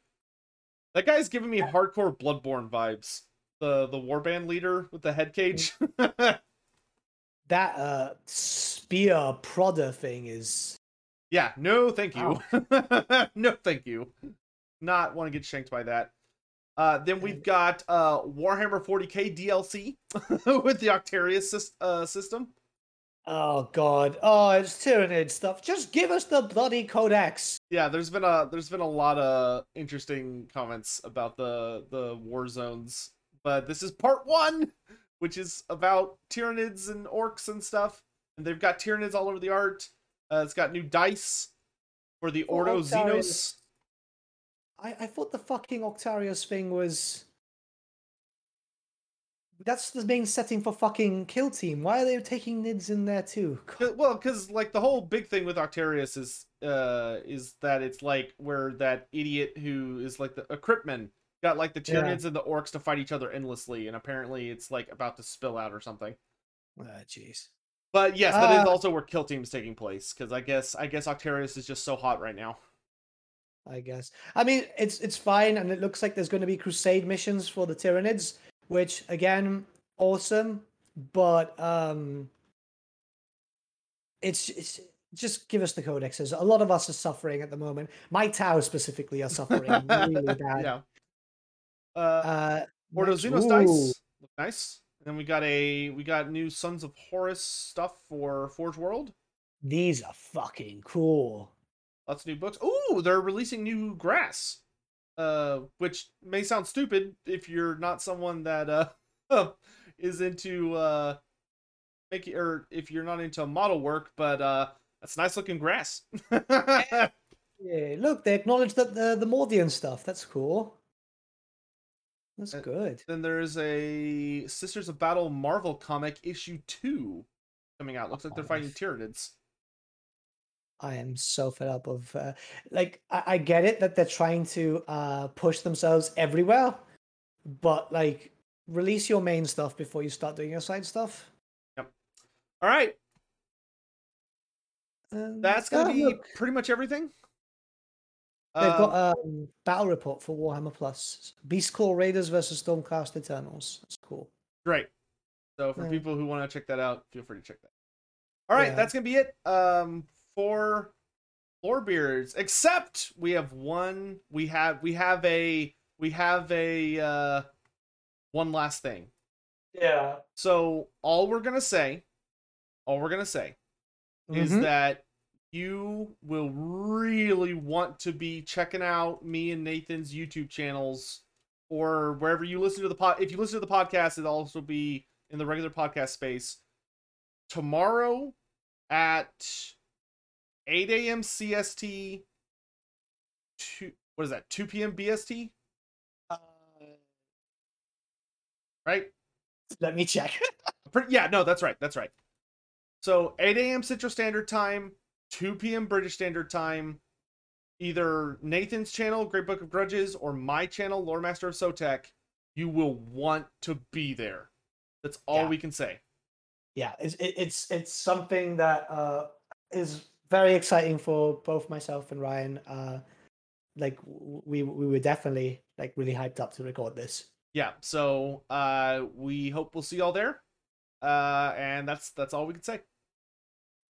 That guy's giving me hardcore Bloodborne vibes. The the warband leader with the head cage. That uh, spear prodder thing is. yeah, no, thank you. no, thank you. Not want to get shanked by that. Uh, then we've got uh, Warhammer 40k DLC with the Octarius uh, system. Oh god! Oh, it's Tyranid stuff. Just give us the bloody codex. Yeah, there's been a there's been a lot of interesting comments about the the war zones, but this is part one, which is about Tyranids and orcs and stuff, and they've got Tyranids all over the art. Uh, it's got new dice for the Ordo. Xenos. I, I thought the fucking Octarius thing was that's the main setting for fucking Kill Team. Why are they taking Nids in there too? God. Well, because like the whole big thing with Octarius is uh is that it's like where that idiot who is like the a Kryptman got like the Yeah. And the Orcs to fight each other endlessly, and apparently it's like about to spill out or something. Ah, jeez. But yes, that is Uh, also where Kill Team is taking place because I guess I guess Octarius is just so hot right now. I guess. I mean, it's it's fine, and it looks like there's going to be crusade missions for the Tyranids, which again, awesome. But um, it's it's just give us the codexes. A lot of us are suffering at the moment. My Tau specifically are suffering really bad. yeah. Uh, Uh, dice look nice. And then we got a we got new Sons of Horus stuff for Forge World. These are fucking cool. Lots of new books. Ooh, they're releasing new grass. Uh, which may sound stupid if you're not someone that uh is into uh making or if you're not into model work, but uh that's nice looking grass. Yeah, look, they acknowledge that the the Mordian stuff. That's cool. That's Uh, good. then there's a Sisters of Battle Marvel comic issue two coming out. Looks like they're Oh, fighting. Tyranids. I am so fed up of uh, like I, I get it that they're trying to uh push themselves everywhere, but like release your main stuff before you start doing your side stuff. Yep. All right, And, that's gonna ah, be look, pretty much everything. they've Um, got um battle report for Warhammer Plus. Beast Claw Raiders versus Stormcast Eternals. That's cool. Great. So for Yeah. people who want to check that out, feel free to check that. All right, Yeah. that's gonna be it. Um, for Lorebeards, except we have one. We have we have a we have a uh, one last thing. Yeah. So all we're gonna say, all we're gonna say is Mhm. that you will really want to be checking out me and Nathan's YouTube channels or wherever you listen to the pod. If you listen to the podcast, it'll also be in the regular podcast space. Tomorrow at 8 a.m. CST, two, what is that, 2 p.m. BST, Uh, right? let me check. Yeah, no, that's right. That's right. So 8 a.m. Central Standard Time, 2 p.m. British Standard Time. Either Nathan's channel, Great Book of Grudges, or my channel, Loremaster of Sotek. You will want to be there. That's all Yeah. we can say. yeah, it's it's it's something that uh is very exciting for both myself and Ryan. Uh, like we we were definitely like really hyped up to record this. Yeah. So uh, we hope we'll see y'all there. Uh, and that's that's all we can say.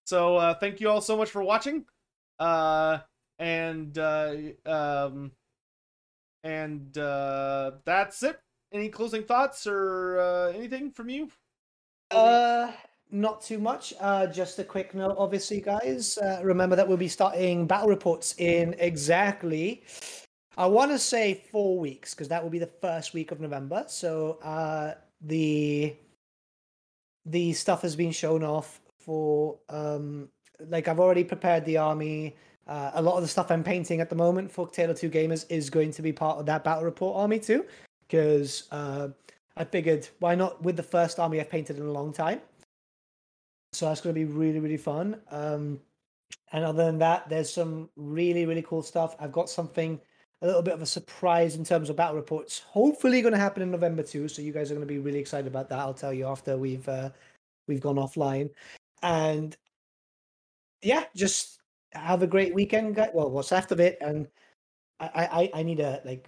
So uh, thank you all so much for watching. Uh, and uh, um, and uh, that's it. Any closing thoughts or uh, anything from you? Uh, not too much. Uh, just a quick note, obviously, guys. Uh, remember that we'll be starting battle reports in exactly. I want to say four weeks because that will be the first week of November. So uh, the the stuff has been shown off for um like I've already prepared the army. Uh, a lot of the stuff I'm painting at the moment for Tale of Two Gamers is going to be part of that battle report army too, because uh, I figured why not with the first army I've painted in a long time. So that's going to be really really fun. Um, and other than that, there's some really really cool stuff. I've got something a little bit of a surprise in terms of battle reports. Hopefully, going to happen in November too. So you guys are going to be really excited about that. I'll tell you after we've uh, we've gone offline. And yeah, just have a great weekend, guys. Well, what's after it? And I I, I need a like.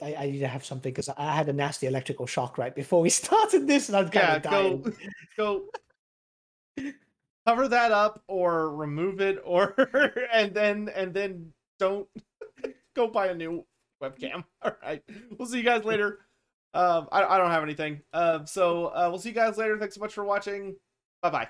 I, I need to have something because I had a nasty electrical shock right before we started this, and I'm kind Yeah, of go go cover that up or remove it or and then and then don't go buy a new webcam. All right. We'll see you guys later. Um I, I don't have anything. Um so uh we'll see you guys later. Thanks so much for watching. Bye bye.